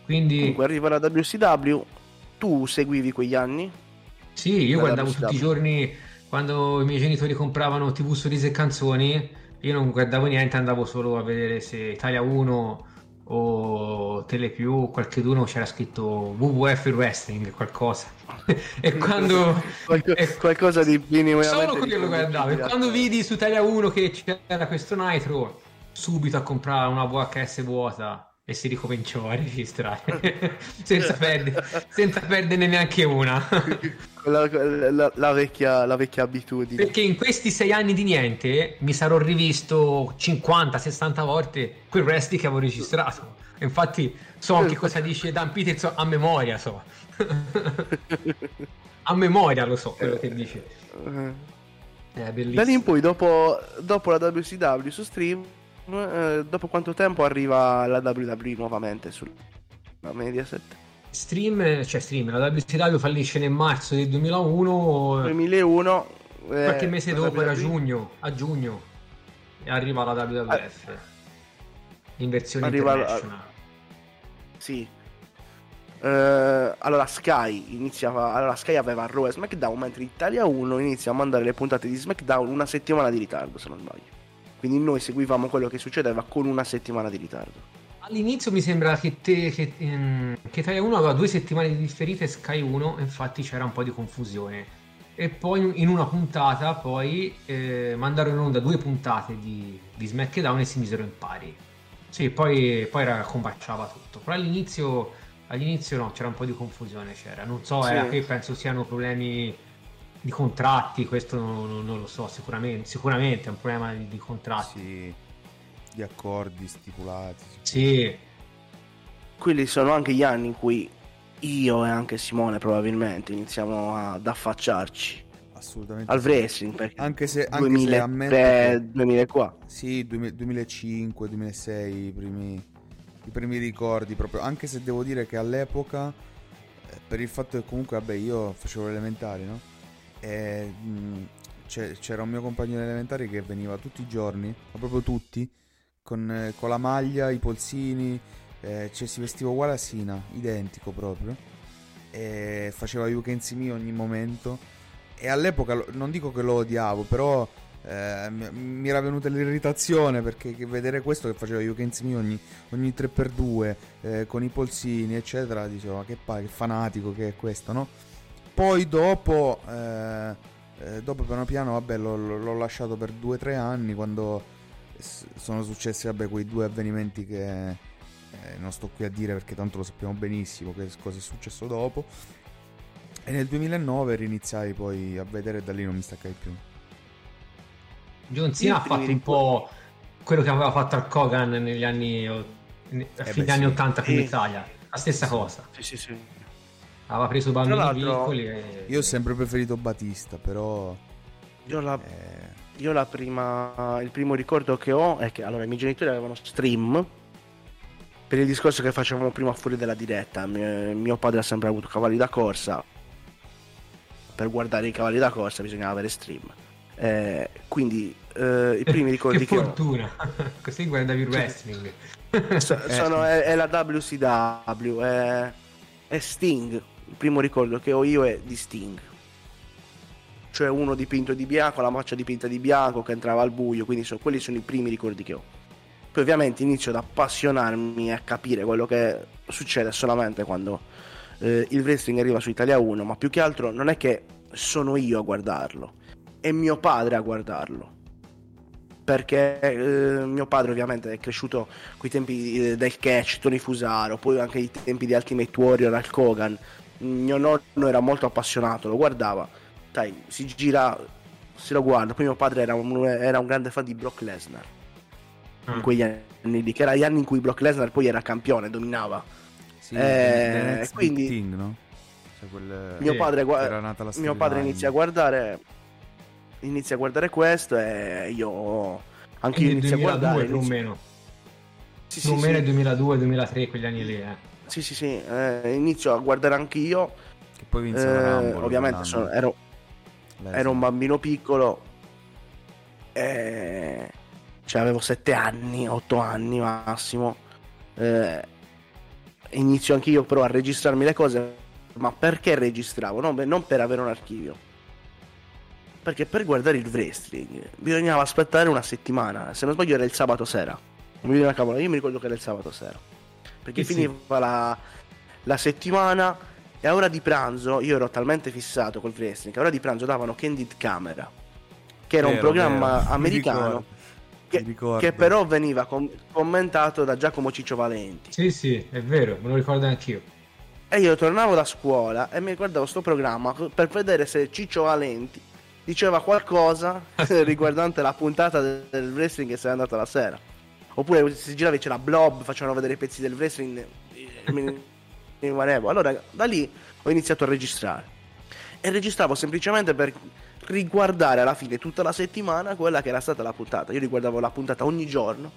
Quindi... Comunque arriva la WCW, tu seguivi quegli anni? Sì, io guardavo tutti i giorni quando i miei genitori compravano TV sorrisi e canzoni, io non guardavo niente, andavo solo a vedere se Italia 1 o Telepiù, qualche d'uno c'era scritto WWF Wrestling, qualcosa. <laughs> e quando... Qualco, e, qualcosa di minimamente... Solo quello guardavo. E quando vidi su Italia 1 che c'era questo Nitro, subito a comprare una VHS vuota e si ricominciò a registrare <laughs> senza, perdere, senza perderne neanche una. <laughs> la, la, la, vecchia, la, vecchia, abitudine. Perché in questi sei anni di niente mi sarò rivisto 50-60 volte quel resti che avevo registrato. Infatti so anche cosa dice Dan Peterson a memoria, so. <laughs> a memoria lo so quello che dice. Eh. È bellissimo. Da lì in poi, dopo, dopo la WCW su stream, eh, dopo quanto tempo arriva la WWE nuovamente sulla Mediaset? Stream, cioè stream, la WCW fallisce nel marzo del 2001. 2001. Eh, qualche mese dopo era giugno, a giugno, e arriva la WWF. Ah, in versione arriva international. La... Sì. Uh, allora Sky iniziava allora Sky aveva Raw e SmackDown mentre Italia 1 inizia a mandare le puntate di SmackDown una settimana di ritardo se non sbaglio quindi noi seguivamo quello che succedeva con una settimana di ritardo. All'inizio mi sembra che, te, che, ehm, che Italia 1 aveva due settimane di differita e Sky 1, infatti c'era un po' di confusione. E poi in una puntata poi eh, mandarono in onda due puntate di, di SmackDown e si misero in pari. Sì, poi, poi era, combaciava tutto. Però all'inizio, all'inizio no, c'era un po' di confusione. C'era. Non so, sì. eh, penso siano problemi di contratti, questo non, non, lo so, sicuramente, sicuramente è un problema di, di contratti. Sì, di accordi stipulati. Sì. Quelli sono anche gli anni in cui io e anche Simone probabilmente iniziamo ad affacciarci assolutamente al wrestling perché anche se, anche 2003, se 2004 sì 2005 2006 i primi, i primi ricordi proprio anche se devo dire che all'epoca eh, per il fatto che comunque vabbè io facevo elementari no e, mh, c'era un mio compagno elementare che veniva tutti i giorni, ma proprio tutti, con, eh, con la maglia, i polsini, eh, cioè si vestiva uguale a Sina, identico proprio, e faceva See Me ogni momento. E all'epoca non dico che lo odiavo, però eh, mi era venuta l'irritazione perché vedere questo che faceva See Me ogni, ogni 3x2 eh, con i polsini, eccetera, dicevo ma che, pa- che fanatico che è questo, no? Poi dopo, eh, eh, dopo piano piano, vabbè, l'ho, l'ho lasciato per due o tre anni quando sono successi, vabbè, quei due avvenimenti che eh, non sto qui a dire perché tanto lo sappiamo benissimo che cosa è successo dopo. E nel 2009 riniziai poi a vedere e da lì non mi staccai più. John Cena ha fatto un po' quello che aveva fatto al Kogan negli anni a eh fine beh, anni sì. 80 qui in Italia, la stessa cosa. Sì, sì, sì. Aveva preso bambini piccoli. E... Io ho sempre preferito Batista, però. Io la, eh... io la prima. Il primo ricordo che ho è che allora i miei genitori avevano stream. Per il discorso che facevamo prima fuori dalla diretta. Mio, mio padre ha sempre avuto cavalli da corsa. Per guardare i cavalli da corsa bisognava avere stream. Eh, quindi eh, i primi <laughs> ricordi che, che fortuna <laughs> così guardavi il wrestling <laughs> so, sono, è, è, la WCW è, è Sting il primo ricordo che ho io è di Sting cioè uno dipinto di bianco la maccia dipinta di bianco che entrava al buio quindi so, quelli sono i primi ricordi che ho poi ovviamente inizio ad appassionarmi e a capire quello che succede solamente quando eh, il wrestling arriva su Italia 1 ma più che altro non è che sono io a guardarlo è mio padre a guardarlo. Perché eh, mio padre ovviamente è cresciuto coi tempi eh, del catch, Tony Fusaro, poi anche i tempi di Ultimate Warrior al Kogan. Mio nonno era molto appassionato, lo guardava, dai, si gira, se lo guarda. Poi mio padre era un, era un grande fan di Brock Lesnar. In ah. quegli anni lì, che erano gli anni in cui Brock Lesnar poi era campione, dominava. Sì, eh, quindi thing, no? cioè quel... mio padre, gu- mio padre inizia a guardare inizia a guardare questo e io anche io inizio 2002, a guardare più o meno sì, più o meno sì. 2002 2003 quegli anni lì eh. sì sì sì eh, inizio a guardare anche io che poi vinse eh, Rumble, ovviamente sono, ero, ero un bambino piccolo e cioè avevo 7 anni 8 anni massimo eh, inizio anche io però a registrarmi le cose ma perché registravo? No, beh, non per avere un archivio perché per guardare il wrestling bisognava aspettare una settimana. Se non sbaglio era il sabato sera. Non mi viene cavola, io mi ricordo che era il sabato sera. Perché sì, finiva sì. La, la, settimana e a ora di pranzo io ero talmente fissato col wrestling che a ora di pranzo davano Candid Camera, che era vero, un programma vero. americano. Che, che, però veniva com- commentato da Giacomo Ciccio Valenti. Sì, sì, è vero, me lo ricordo anch'io. E io tornavo da scuola e mi guardavo questo programma per vedere se Ciccio Valenti diceva qualcosa <laughs> riguardante la puntata del wrestling che sei andato la sera. Oppure si girava e c'era Blob, facevano vedere i pezzi del wrestling. Mi rimanevo. Allora da lì ho iniziato a registrare. E registravo semplicemente per riguardare alla fine tutta la settimana quella che era stata la puntata. Io riguardavo la puntata ogni giorno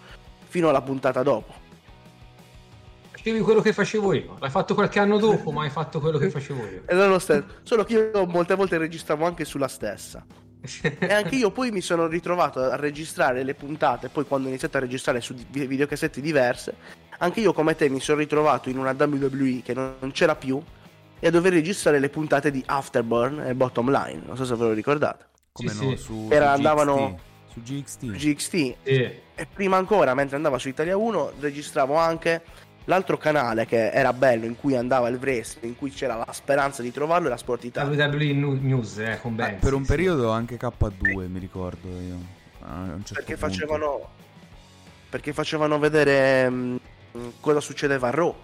fino alla puntata dopo. Facevi quello che facevo io. L'hai fatto qualche anno dopo, ma hai fatto quello che facevo io. È lo stesso. Solo che io molte volte registravo anche sulla stessa. e anche io poi mi sono ritrovato a registrare le puntate. Poi, quando ho iniziato a registrare su videocassette diverse, anche io come te mi sono ritrovato in una WWE che non c'era più e a dover registrare le puntate di Afterburn e Bottom Line. Non so se ve lo ricordate. Come sì, no? Sì. Su, Era, su andavano su GXT. GXT. Sì. E prima ancora, mentre andavo su Italia 1, registravo anche L'altro canale che era bello, in cui andava il wrestling, in cui c'era la speranza di trovarlo, era Sport Italia. WWE News, eh, con Ben. Ah, per un periodo anche K2, mi ricordo io. Certo perché, facevano, perché facevano vedere mh, mm, cosa succedeva a Raw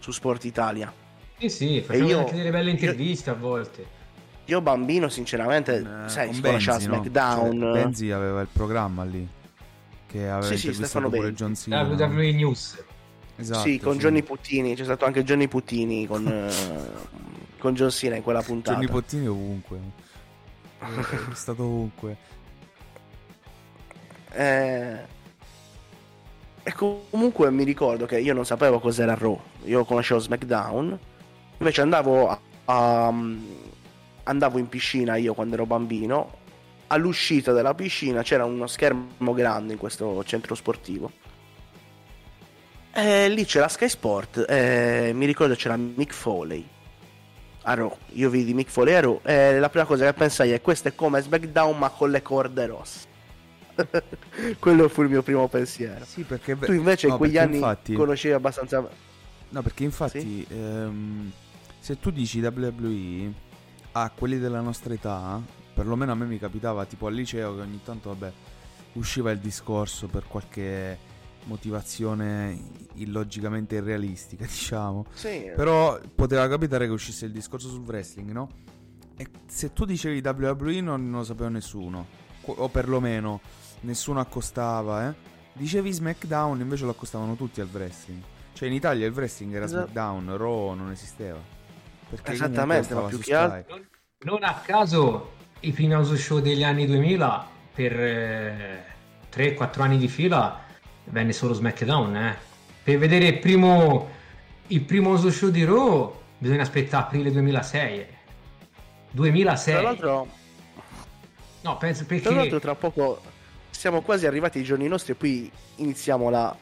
su Sport Italia. Sì, sì, facevano io, anche delle belle interviste io, a volte. Io bambino, sinceramente, eh, sai, sconosciava SmackDown. Cioè, Benzi aveva il programma lì. Che aveva sì, sì, pure Benzi. John Cena. WWE News. Esatto, sì, con sì. Johnny Puttini, c'è stato anche Johnny Puttini con, <laughs> eh, con John Cena in quella puntata. Johnny Puttini ovunque, <laughs> è stato ovunque. Eh, e comunque mi ricordo che io non sapevo cos'era Raw, io conoscevo SmackDown, invece andavo, a, a, andavo in piscina io quando ero bambino, all'uscita della piscina c'era uno schermo grande in questo centro sportivo e lì c'era Sky Sport, eh, mi ricordo c'era Mick Foley a Raw. Io vidi Mick Foley a Raw e la prima cosa che pensai è questo è come SmackDown ma con le corde rosse. <laughs> Quello fu il mio primo pensiero. Sì, perché tu invece no, in quegli anni infatti... conoscevi abbastanza No, perché infatti sì? ehm, se tu dici WWE a quelli della nostra età, perlomeno a me mi capitava tipo al liceo che ogni tanto vabbè usciva il discorso per qualche motivazione illogicamente irrealistica, <laughs> diciamo. Sì. Però poteva capitare che uscisse il discorso sul wrestling, no? E se tu dicevi WWE non, non lo sapeva nessuno. o perlomeno nessuno accostava, eh. Dicevi SmackDown, invece lo accostavano tutti al wrestling. Cioè in Italia il wrestling era esatto. SmackDown, Raw non esisteva. Perché Esattamente, ma più che altro... Non, non, a caso i primi house show degli anni 2000 per eh, 3-4 anni di fila venne solo SmackDown, eh. Per vedere il primo, il primo house show di Raw bisogna aspettare aprile 2006. 2006. Tra l'altro... No, penso perché... Tra l'altro tra poco siamo quasi arrivati ai giorni nostri e poi iniziamo la,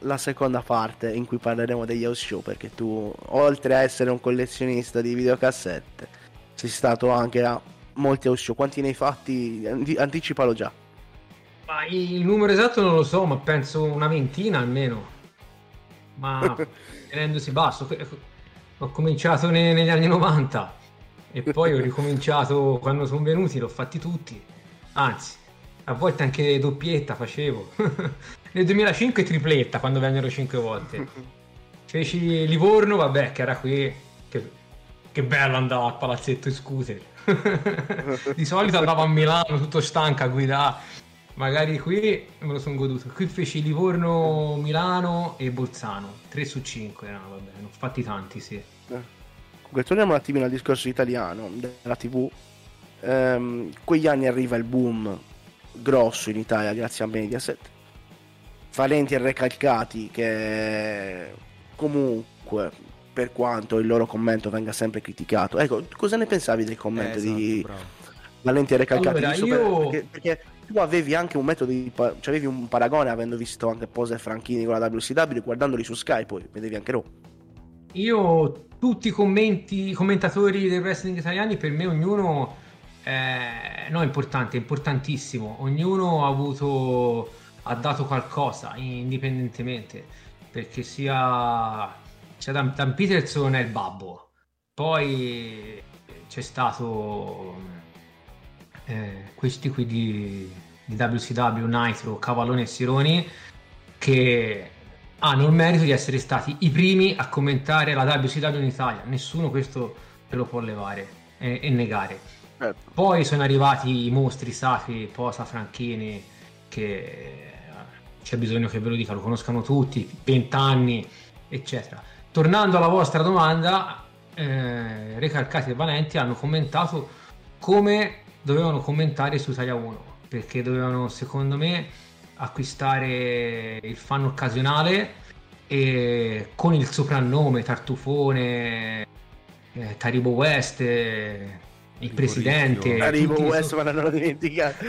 la seconda parte in cui parleremo degli house show perché tu oltre a essere un collezionista di videocassette sei stato anche a molti house show. Quanti ne hai fatti? Anticipalo già. Ma il numero esatto non lo so ma penso una ventina almeno. Ma <laughs> tenendosi basso ho cominciato ne, negli anni 90 e poi ho ricominciato quando sono venuti l'ho fatti tutti. Anzi a volte anche doppietta facevo. <laughs> Nel 2005 tripletta quando vennero 5 volte. <laughs> Feci Livorno, vabbè, che era qui. Che, che bello andare al palazzetto in scooter. <laughs> Di solito andavo a Milano tutto stanco a guidare. Magari qui me lo sono goduto. Qui feci Livorno, Milano e Bolzano. 3 su 5, no, vabbè, ne ho fatti tanti, sì. Eh. Comunque, torniamo un attimo al discorso italiano della TV. Ehm, quegli anni arriva il boom grosso in Italia grazie a Mediaset. Valenti e recalcati che comunque per quanto il loro commento venga sempre criticato. Ecco, cosa ne pensavi del commento eh, esatto, di bravo. Valenti e recalcati? Allora, io... perché, perché, tu avevi anche un metodo di cioè avevi un paragone avendo visto anche Pose e Franchini con la WCW guardandoli su Sky poi vedevi anche Raw. Io tutti i commenti, commentatori dei wrestling italiani per me ognuno eh, no, è importante, è importantissimo. Ognuno ha avuto, ha dato qualcosa indipendentemente, perché sia, sia Dan, Dan Peterson è il babbo, poi c'è stato eh, questi qui di, di WCW, Nitro, Cavallone e Sironi, che hanno il merito di essere stati i primi a commentare la WCW in Italia. Nessuno questo te lo può levare e, e negare. Certo. Poi sono arrivati i mostri sacri, Posa, Franchini, che eh, c'è bisogno che ve lo dica, lo conoscano tutti, 20 anni, eccetera. Tornando alla vostra domanda, eh, Recalcati e Valenti hanno commentato come dovevano commentare su Italia 1, perché dovevano, secondo me, acquistare il fan occasionale e con il soprannome Tartufone, eh, Taribo West. Eh, il presidente. Arrivo West, ma non l'ho dimenticato.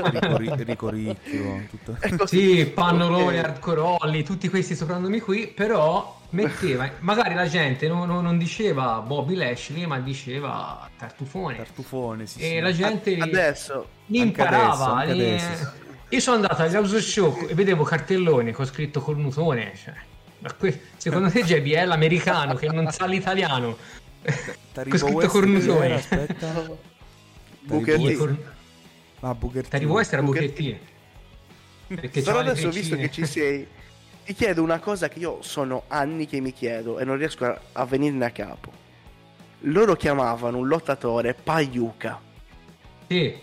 Rico Ricchio, tutto. Ecco, sì, Pannoloni, Hardcore Holly, tutti questi soprannomi qui, però metteva, magari la gente non, non, non, diceva Bobby Lashley, ma diceva Tartufone. Tartufone, sì, E sì. la gente adesso imparava. Anche adesso, anche adesso. Io sono andato agli house show e vedevo cartelloni con scritto cornutone, cioè, secondo te JB è l'americano che non sa l'italiano Taribo scritto West cornusone. Aspetta. <laughs> Buchetti. Cor... Ah, Buchetti. Taribo West era Buchetti. Perché Però adesso visto che ci sei, ti chiedo una cosa che io sono anni che mi chiedo e non riesco a, a venirne a capo. Loro chiamavano un lottatore Paiuca. Sì.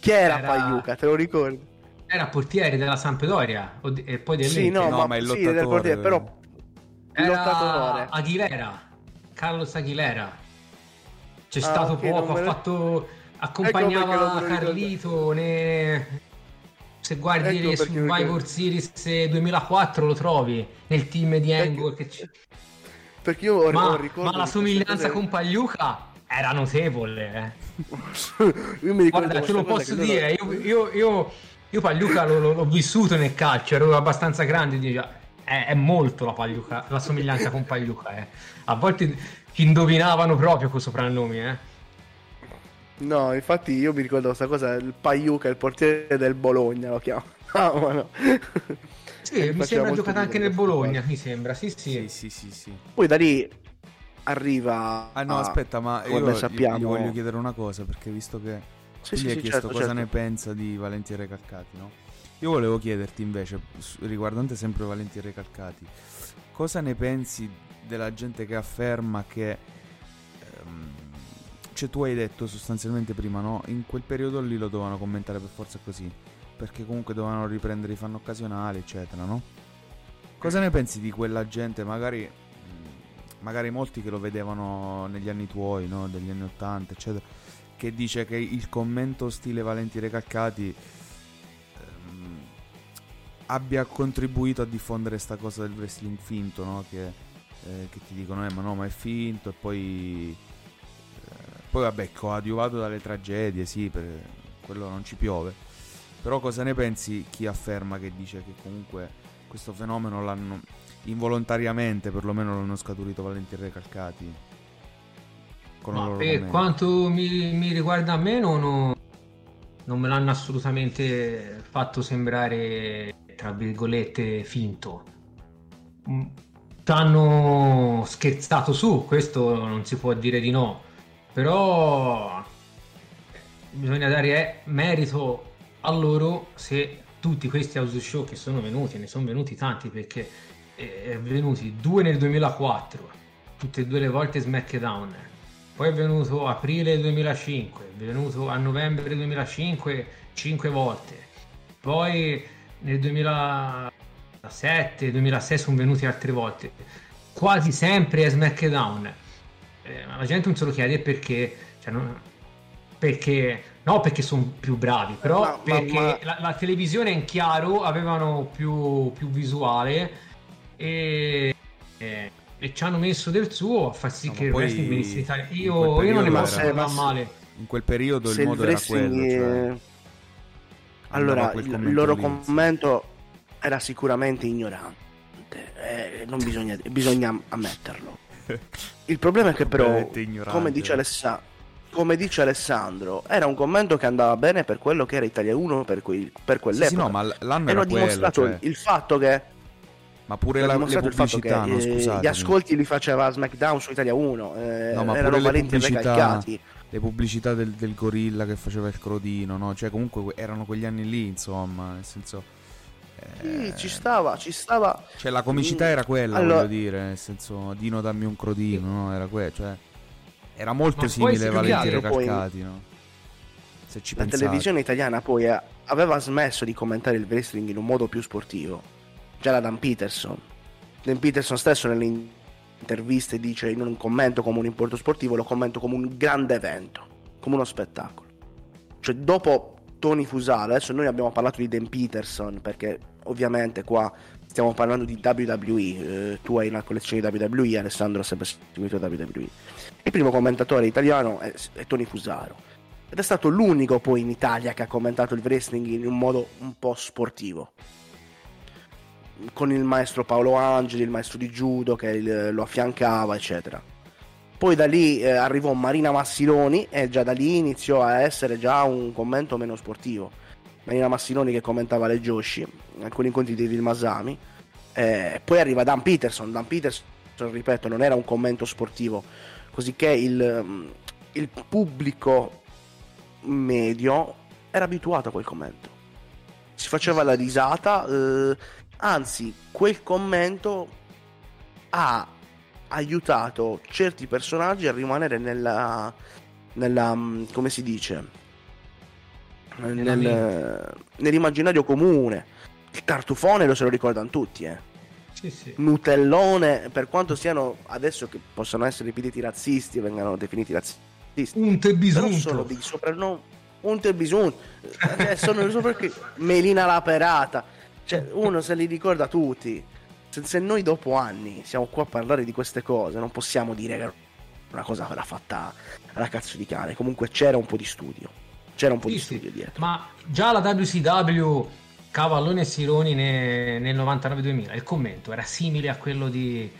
Chi era, era... Paiuca? Te lo ricordi? Era portiere della Sampdoria e poi del Sì, no, no, ma, ma il lottatore... Sì, del portiere, però... Era lottatore. Aguilera. Carlos Aguilera. C'è ah, stato okay, poco, ha fatto accompagnava ecco Carlito ne... se guardi ecco Survivor Series 2004 lo trovi nel team di Angle che c... perché io ho, ma, ho ma la somiglianza con Pagliuca era notevole eh. <laughs> io mi ricordo guarda te lo posso dire io, io, io, io Pagliuca l'ho, l'ho, vissuto nel calcio ero abbastanza grande dice, è, è molto la, Pagliuca, la somiglianza con Pagliuca. Eh. A volte ci indovinavano proprio con soprannomi. Eh. No, infatti io mi ricordo questa cosa, il Pagliuca, il portiere del Bologna lo chiamavano. <laughs> sì, mi sembra giocato anche nel Bologna, mi sembra, sì sì. sì sì sì, sì. Poi da lì arriva... Ah no, a... aspetta, ma io sappiamo... gli voglio chiedere una cosa, perché visto che... Sì, sì, hai chiesto certo, cosa certo. ne pensa di Valentiere Calcati, no? Io volevo chiederti invece, riguardante sempre Valenti Recalcati, cosa ne pensi della gente che afferma che ehm, cioè, tu hai detto sostanzialmente prima, no? In quel periodo lì lo dovevano commentare per forza così. Perché comunque dovevano riprendere i fan occasionali, eccetera, no? Cosa ne pensi di quella gente, magari, magari molti che lo vedevano negli anni tuoi, no? Degli anni 80, eccetera, che dice che il commento stile Valenti Recalcati abbia contribuito a diffondere questa cosa del wrestling finto, no? Che, eh, che ti dicono, eh, ma no, ma è finto, e poi poi vabbè, coadiuvato dalle tragedie, sì, per quello non ci piove. Però cosa ne pensi chi afferma che dice che comunque questo fenomeno l'hanno involontariamente, perlomeno l'hanno scaturito Valenti Recalcati? Ma per quanto mi, mi, riguarda a me non, non me l'hanno assolutamente fatto sembrare, tra virgolette, finto. Mm, T'hanno scherzato su, questo non si può dire di no. Però bisogna dare merito a loro se tutti questi house show che sono venuti, ne sono venuti tanti perché eh, è venuti due nel 2004, tutte e due le volte SmackDown, poi è venuto aprile 2005, è venuto a novembre 2005 cinque volte, poi nel 2007, 2006 sono venuti altre volte, quasi sempre è SmackDown eh, la gente non se lo chiede perché, cioè, non, perché no perché sono più bravi, però ma, perché ma, ma... La, la, televisione in chiaro avevano più, più visuale e, e, e, ci hanno messo del suo a far sì no, che il wrestling venisse in Italia. Io, io non ne posso parlare male. In quel periodo il modo il era quello. Cioè... Allora, il, loro commento era sicuramente ignorante, eh, non bisogna, bisogna ammetterlo. Il problema è che però, come dice, Alessa- come dice, Alessandro, era un commento che andava bene per quello che era Italia 1 per, quei, per quell'epoca. Sì, sì, no, ma l'anno e era dimostrato cioè... il fatto che ma pure la, le pubblicità, che, no, scusate. Gli ascolti li faceva SmackDown su Italia 1, eh, no, ma erano valenti recalcati. Le pubblicità del, del, gorilla che faceva il crodino, no? Cioè comunque erano quegli anni lì, insomma, nel senso sì, eh, ci stava, ci stava. Cioè, la comicità era quella, allora... voglio dire, nel senso, Dino dammi un crodino, no? Era quello, cioè, era molto Ma simile a Valentino Recalcati, no? Se ci la pensate. televisione italiana poi eh, aveva smesso di commentare il wrestling in un modo più sportivo. Già la Dan Peterson. Dan Peterson stesso nelle interviste dice non commento come un importo sportivo, lo commento come un grande evento, come uno spettacolo. Cioè, dopo Tony Fusaro, adesso noi abbiamo parlato di Dan Peterson perché ovviamente qua stiamo parlando di WWE, eh, tu hai una collezione di WWE, Alessandro ha sempre seguito WWE. Il primo commentatore italiano è, è Tony Fusaro ed è stato l'unico poi in Italia che ha commentato il wrestling in un modo un po' sportivo con il maestro Paolo Angeli, il maestro di judo che il, lo affiancava, eccetera. Poi da lì eh, arrivò Marina Massiloni e già da lì iniziò a essere già un commento meno sportivo. Marina Massiloni che commentava le Joshi, alcuni incontri di Vil Masami. Eh, poi arriva Dan Peterson. Dan Peterson, ripeto, non era un commento sportivo, così che il, mm, il pubblico medio era abituato a quel commento. Si faceva la risata, eh, anzi, quel commento ha aiutato certi personaggi a rimanere nella, nella mm, come si dice? Nel, nell'immaginario comune. Il tartufone lo se lo ricordano tutti eh. sì, sì. Nutellone per quanto siano adesso che possono essere ripetiti razzisti vengano definiti razzisti. Un tebisunto sono dei soprannomi. Un tebisunto eh, sono sopra Melina la perata cioè uno se li ricorda tutti se, se, noi dopo anni siamo qua a parlare di queste cose, non possiamo dire che una cosa era fatta alla cazzo di cane. Comunque c'era un po' di studio. C'era un po' sì, di studio dietro. Ma già la WCW Cavalloni e Sironi nel, nel 99-2000, il commento era simile a quello di,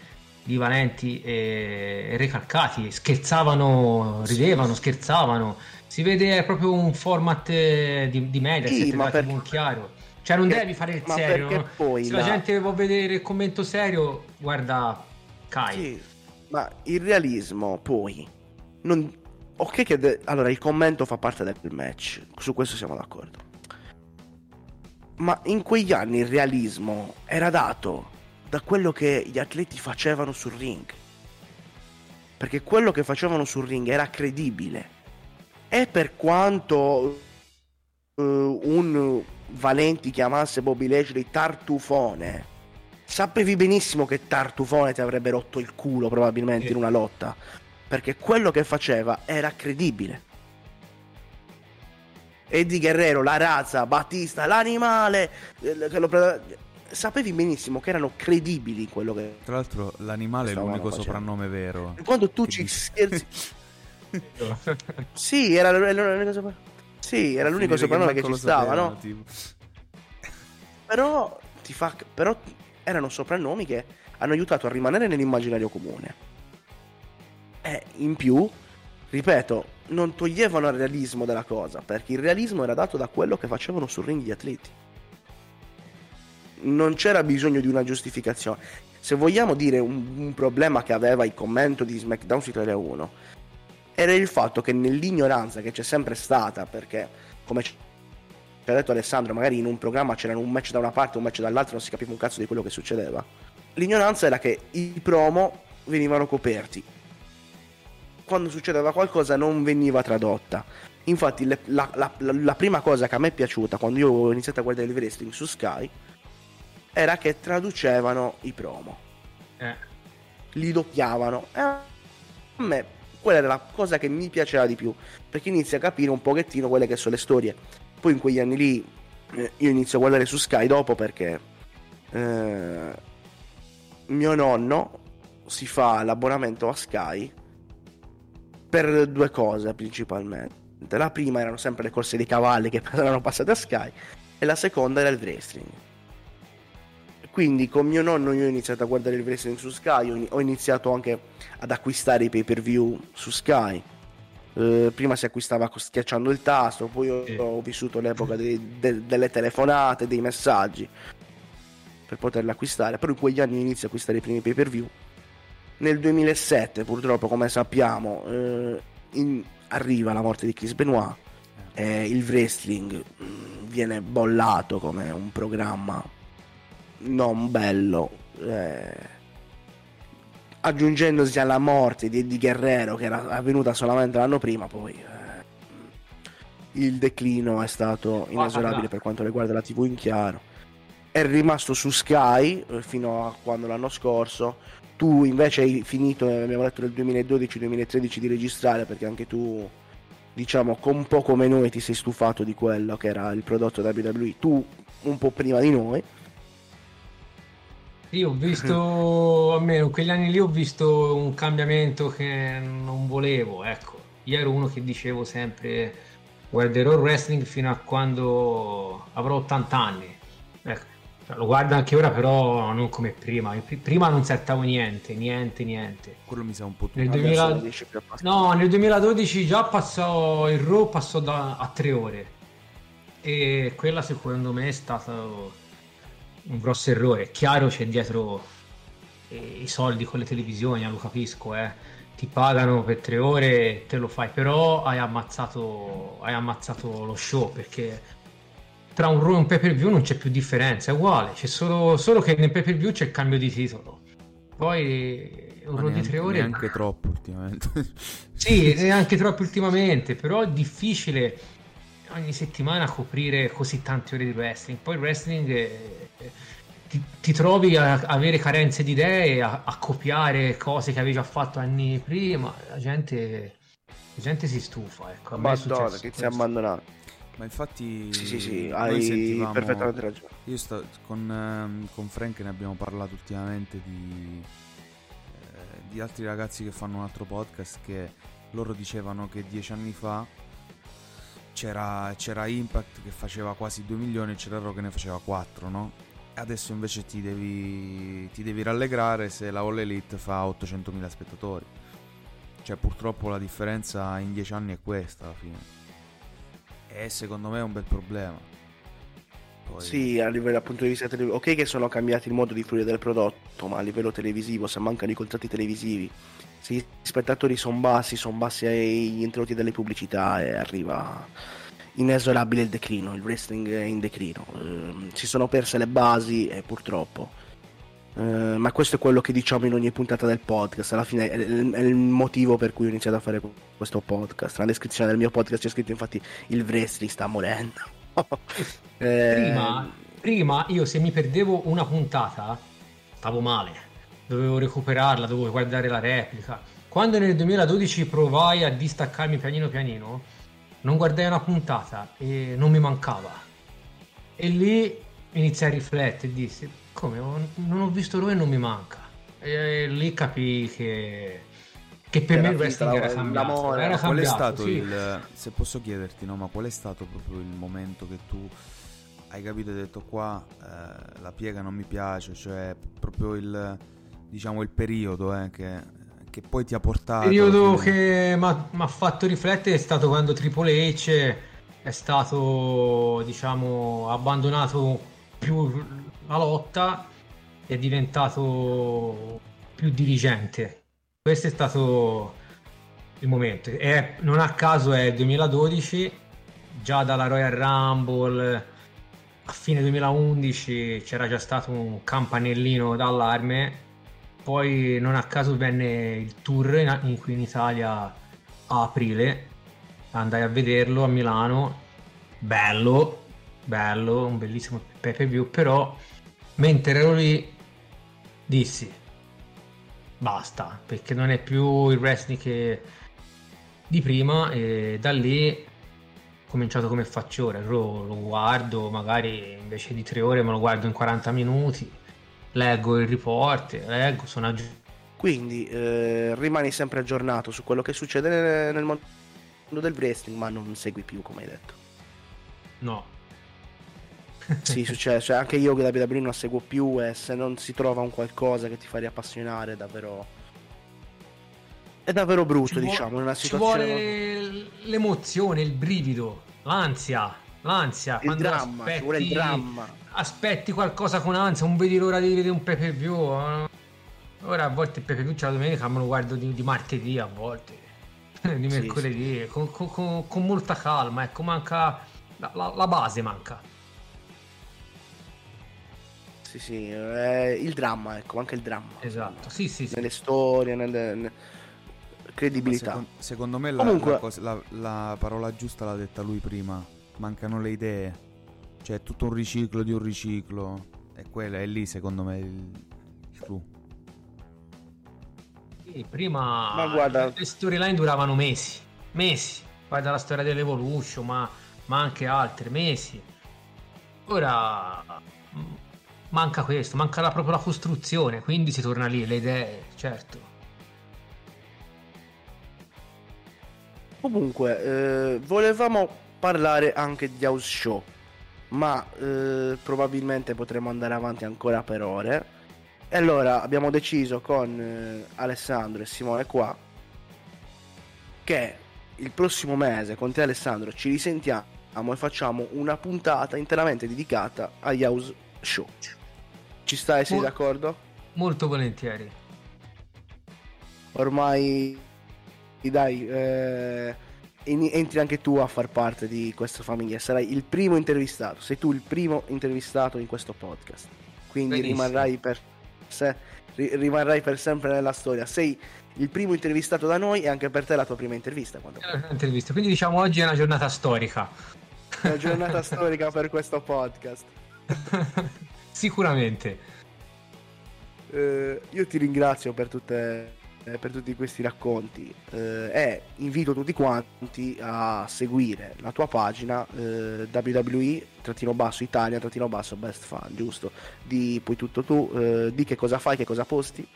di Valenti e Recalcati. Scherzavano, ridevano, scherzavano. Si vede proprio un format di, di media, sì, ma per... chiaro cioè, non devi fare il serio. No? Poi Se la... la... gente vuole vedere il commento serio, guarda Kai. Sì, ma il realismo poi. Non... Ok, che de... allora il commento fa parte del match, su questo siamo d'accordo. Ma in quegli anni il realismo era dato da quello che gli atleti facevano sul ring. perché quello che facevano sul ring era credibile. E per quanto uh, un Valenti chiamasse Bobby Lashley tartufone, sapevi benissimo che tartufone ti avrebbe rotto il culo probabilmente in una lotta, perché quello che faceva era credibile. Eddie Guerrero, la razza, Battista, l'animale, eh, che lo sapevi benissimo che erano credibili in quello che. Tra l'altro, l'animale è l'unico soprannome vero. Quando tu ci scherzi. sì, era, l'unico soprannome. Sì, era l'unico soprannome che, che ci stava, no? Tipo. Però ti fa. Però erano soprannomi che hanno aiutato a rimanere nell'immaginario comune. E in più, ripeto, non toglievano il realismo della cosa, perché il realismo era dato da quello che facevano sul ring gli atleti non c'era bisogno di una giustificazione. Se vogliamo dire un, un problema che aveva il commento di SmackDown su Italia 1, era il fatto che nell'ignoranza che c'è sempre stata, perché come ci ha detto Alessandro, magari in un programma c'era un match da una parte e un match dall'altra, non si capiva un cazzo di quello che succedeva. L'ignoranza era che i promo venivano coperti. Quando succedeva qualcosa non veniva tradotta. Infatti le, la, la, la, prima cosa che a me è piaciuta quando io ho iniziato a guardare il wrestling su Sky era che traducevano i promo. Eh. Li doppiavano. E a me quella era la cosa che mi piaceva di più, perché inizia a capire un pochettino quelle che sono le storie. Poi in quegli anni lì eh, io inizio a guardare su Sky dopo perché eh, mio nonno si fa l'abbonamento a Sky per due cose principalmente. La prima erano sempre le corse dei cavalli che <laughs> erano passate a Sky e la seconda era il wrestling. Quindi con mio nonno io ho iniziato a guardare il wrestling su Sky, ho iniziato anche ad acquistare i pay per view su Sky. Uh, prima si acquistava schiacciando il tasto, poi ho, ho vissuto l'epoca dei, de, delle telefonate, dei messaggi per poterli acquistare. Però in quegli anni inizio a acquistare i primi pay per view. Nel 2007, purtroppo, come sappiamo, uh, in, arriva la morte di Chris Benoit e il wrestling mm, viene bollato come un programma non bello. Eh, aggiungendosi alla morte di Eddie Guerrero che era avvenuta solamente l'anno prima, poi eh, il declino è stato inesorabile per quanto riguarda la TV in chiaro. È rimasto su Sky eh, fino a quando l'anno scorso. Tu invece hai finito, abbiamo detto nel 2012-2013 di registrare perché anche tu diciamo con un po' come noi ti sei stufato di quello che era il prodotto WWE, tu un po' prima di noi io ho visto, <laughs> almeno in quegli anni lì ho visto un cambiamento che non volevo, ecco. Io ero uno che dicevo sempre guarderò il wrestling fino a quando avrò 80 anni. Ecco. Cioè, lo guardo anche ora, però non come prima. Prima non saltavo niente, niente, niente. Quello mi sa un po' tutto. Nel 2000... No, nel 2012 già passò il Raw passò da, a tre ore. E quella secondo me è stata un grosso errore. È chiaro c'è dietro eh, i soldi con le televisioni, lo capisco, eh. ti pagano per tre ore e te lo fai, però hai ammazzato, hai ammazzato lo show perché tra un Raw e un pay per view non c'è più differenza, è uguale, c'è solo, solo che nel pay per view c'è il cambio di titolo. Poi un Raw di tre ore... Neanche troppo ultimamente. sì, <laughs> neanche troppo ultimamente, però è difficile ogni settimana coprire così tante ore di wrestling. Poi il wrestling è, ti, ti, trovi a avere carenze di idee, a, a, copiare cose che avevi già fatto anni prima. La gente, la gente si stufa. Ecco. Madonna, che si è abbandonato. Ma infatti, sì, sì, sì, hai sentivamo... perfettamente ragione. Io sto, con, ehm, con Frank ne abbiamo parlato ultimamente di, eh, di altri ragazzi che fanno un altro podcast che loro dicevano che dieci anni fa c'era, c'era Impact che faceva quasi 2 milioni e c'era Raw che ne faceva 4, no? Adesso invece ti devi, ti devi rallegrare se la All Elite fa 800.000 spettatori. Cioè purtroppo la differenza in 10 anni è questa alla fine. E secondo me è un bel problema. Poi... Sì, a livello appunto di vista televisivo. Ok che sono cambiati il modo di fruire del prodotto, ma a livello televisivo, se mancano i contratti televisivi, se gli spettatori sono bassi, sono bassi gli introiti delle pubblicità e arriva inesorabile il declino, il wrestling è in declino, eh, si sono perse le basi e purtroppo Uh, ma questo è quello che diciamo in ogni puntata del podcast. Alla fine è, è, è, il motivo per cui ho iniziato a fare questo podcast. Nella descrizione del mio podcast c'è scritto infatti il wrestling sta morendo. <laughs> eh... prima, prima io se mi perdevo una puntata stavo male. Dovevo recuperarla, dovevo guardare la replica. Quando nel 2012 provai a distaccarmi pianino pianino, non guardai una puntata e non mi mancava. E lì iniziai a riflettere e dissi come non ho visto lui e non mi manca e lì capii che che per era me il wrestling era cambiato, era cambiato qual è stato sì. il se posso chiederti no ma qual è stato proprio il momento che tu hai capito e hai detto qua eh, la piega non mi piace cioè proprio il diciamo il periodo eh, che, che poi ti ha portato il periodo che mi ha fatto riflettere è stato quando Triple H è stato diciamo abbandonato più la lotta è diventato più dirigente. Questo è stato il momento. E non a caso è il 2012, già dalla Royal Rumble a fine 2011 c'era già stato un campanellino d'allarme, poi non a caso venne il tour in, qui in Italia a aprile, andai a vederlo a Milano, bello, bello, un bellissimo pay per view, però mentre ero lì dissi basta, perché non è più il wrestling che di prima. E da lì cominciato come faccio ora, lo, lo guardo magari invece di tre ore me lo guardo in 40 minuti, leggo il report, leggo, sono aggiunto. Quindi eh, rimani sempre aggiornato su quello che succede nel, nel mondo del wrestling, ma non segui più come hai detto. No, sì, <laughs> succede, cioè anche io che da WWE non seguo più e se non si trova un qualcosa che ti fa riappassionare è davvero è davvero brutto, ci diciamo, in una situazione ci vuole l'emozione, il brivido, l'ansia, l'ansia, il dramma, aspetti, ci vuole il dramma. Aspetti qualcosa con ansia, non vedi l'ora di vedere un pay per view. Eh. Ora a volte il pay per view c'è la domenica, me lo guardo di, di martedì a volte, <laughs> di mercoledì, sì, sì. Con, con, con, molta calma, ecco, manca la, la, la base manca. Sì, sì, è il dramma, ecco, anche il dramma. Esatto, sì, sì. sì. Nelle storie, nelle, nelle... credibilità. Secondo, secondo, me la, Comunque... la, cosa, la, la, parola giusta l'ha detta lui prima. Mancano le idee. Cioè, è tutto un riciclo di un riciclo. E quello è lì, secondo me, il, il clou. Sì, prima ma guarda... le storyline duravano mesi. Mesi. Guarda la storia dell'Evolution, ma, ma anche altre, mesi. Ora manca questo, manca la, proprio la costruzione, quindi si torna lì, le idee, certo. Comunque, eh, volevamo parlare anche di House Show, ma eh, probabilmente potremo andare avanti ancora per ore. E allora abbiamo deciso con eh, Alessandro e Simone qua che il prossimo mese con te Alessandro ci risentiamo e facciamo una puntata interamente dedicata agli House Show. Ci stai, sei Mol- d'accordo? Molto volentieri. Ormai, dai, eh, entri anche tu a far parte di questa famiglia. Sarai il primo intervistato. Sei tu il primo intervistato in questo podcast. Quindi rimarrai per, se, rimarrai per sempre nella storia. Sei il primo intervistato da noi e anche per te la tua prima intervista. intervista. Quindi diciamo oggi è una giornata storica. Una giornata storica per questo podcast. <laughs> Sicuramente. Eh, io ti ringrazio per, tutte, per tutti questi racconti eh, e invito tutti quanti a seguire la tua pagina eh, www-italia-best fan, giusto? Di poi tutto tu, eh, di che cosa fai, che cosa posti.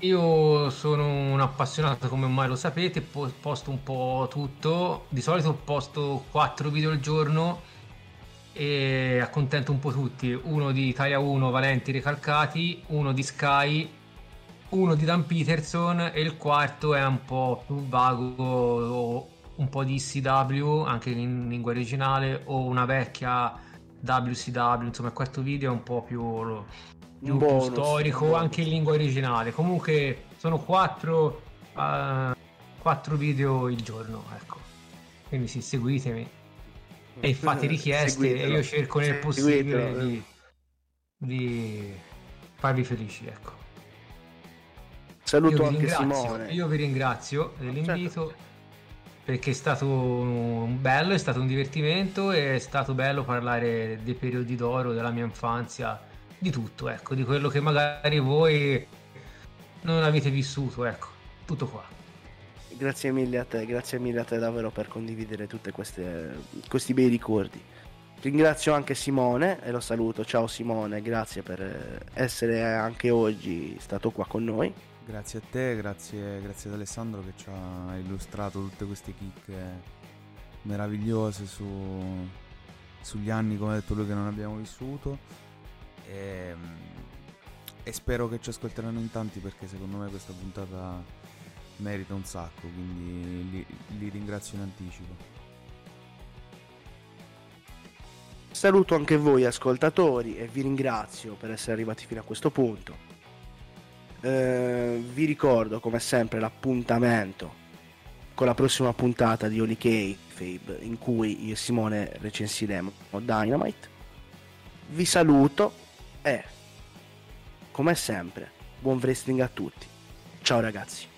Io sono un appassionato come ormai lo sapete, posto un po' tutto, di solito posto 4 video al giorno e accontento un po' tutti, uno di Italia 1 Valenti Recalcati, uno di Sky, uno di Dan Peterson e il quarto è un po' più vago, un po' di CW anche in lingua originale o una vecchia WCW, insomma il quarto video è un po' più, più, più storico anche in lingua originale. Comunque sono quattro, uh, quattro video il giorno, ecco. Quindi sì, seguitemi e fate <laughs> richieste e io cerco nel possibile di, di, farvi felici, ecco. Saluto io anche Simone. Io vi ringrazio dell'invito certo. perché è stato un bello, è stato un divertimento, è stato bello parlare dei periodi d'oro della mia infanzia, di tutto, ecco, di quello che magari voi non avete vissuto, ecco, tutto qua. Grazie mille a te, grazie mille a te davvero per condividere tutti questi bei ricordi. Ringrazio anche Simone e lo saluto. Ciao Simone, grazie per essere anche oggi stato qua con noi. Grazie a te, grazie, grazie ad Alessandro che ci ha illustrato tutte queste chicche meravigliose su, sugli anni, come ha detto lui, che non abbiamo vissuto. E, ehm, e spero che ci ascolteranno in tanti perché secondo me questa puntata merita un sacco, quindi li, li ringrazio in anticipo. Saluto anche voi ascoltatori e vi ringrazio per essere arrivati fino a questo punto. Eh, vi ricordo come sempre l'appuntamento con la prossima puntata di Holy Fabe in cui io e Simone recensiremo Dynamite. Vi saluto e come sempre buon wrestling a tutti. Ciao ragazzi.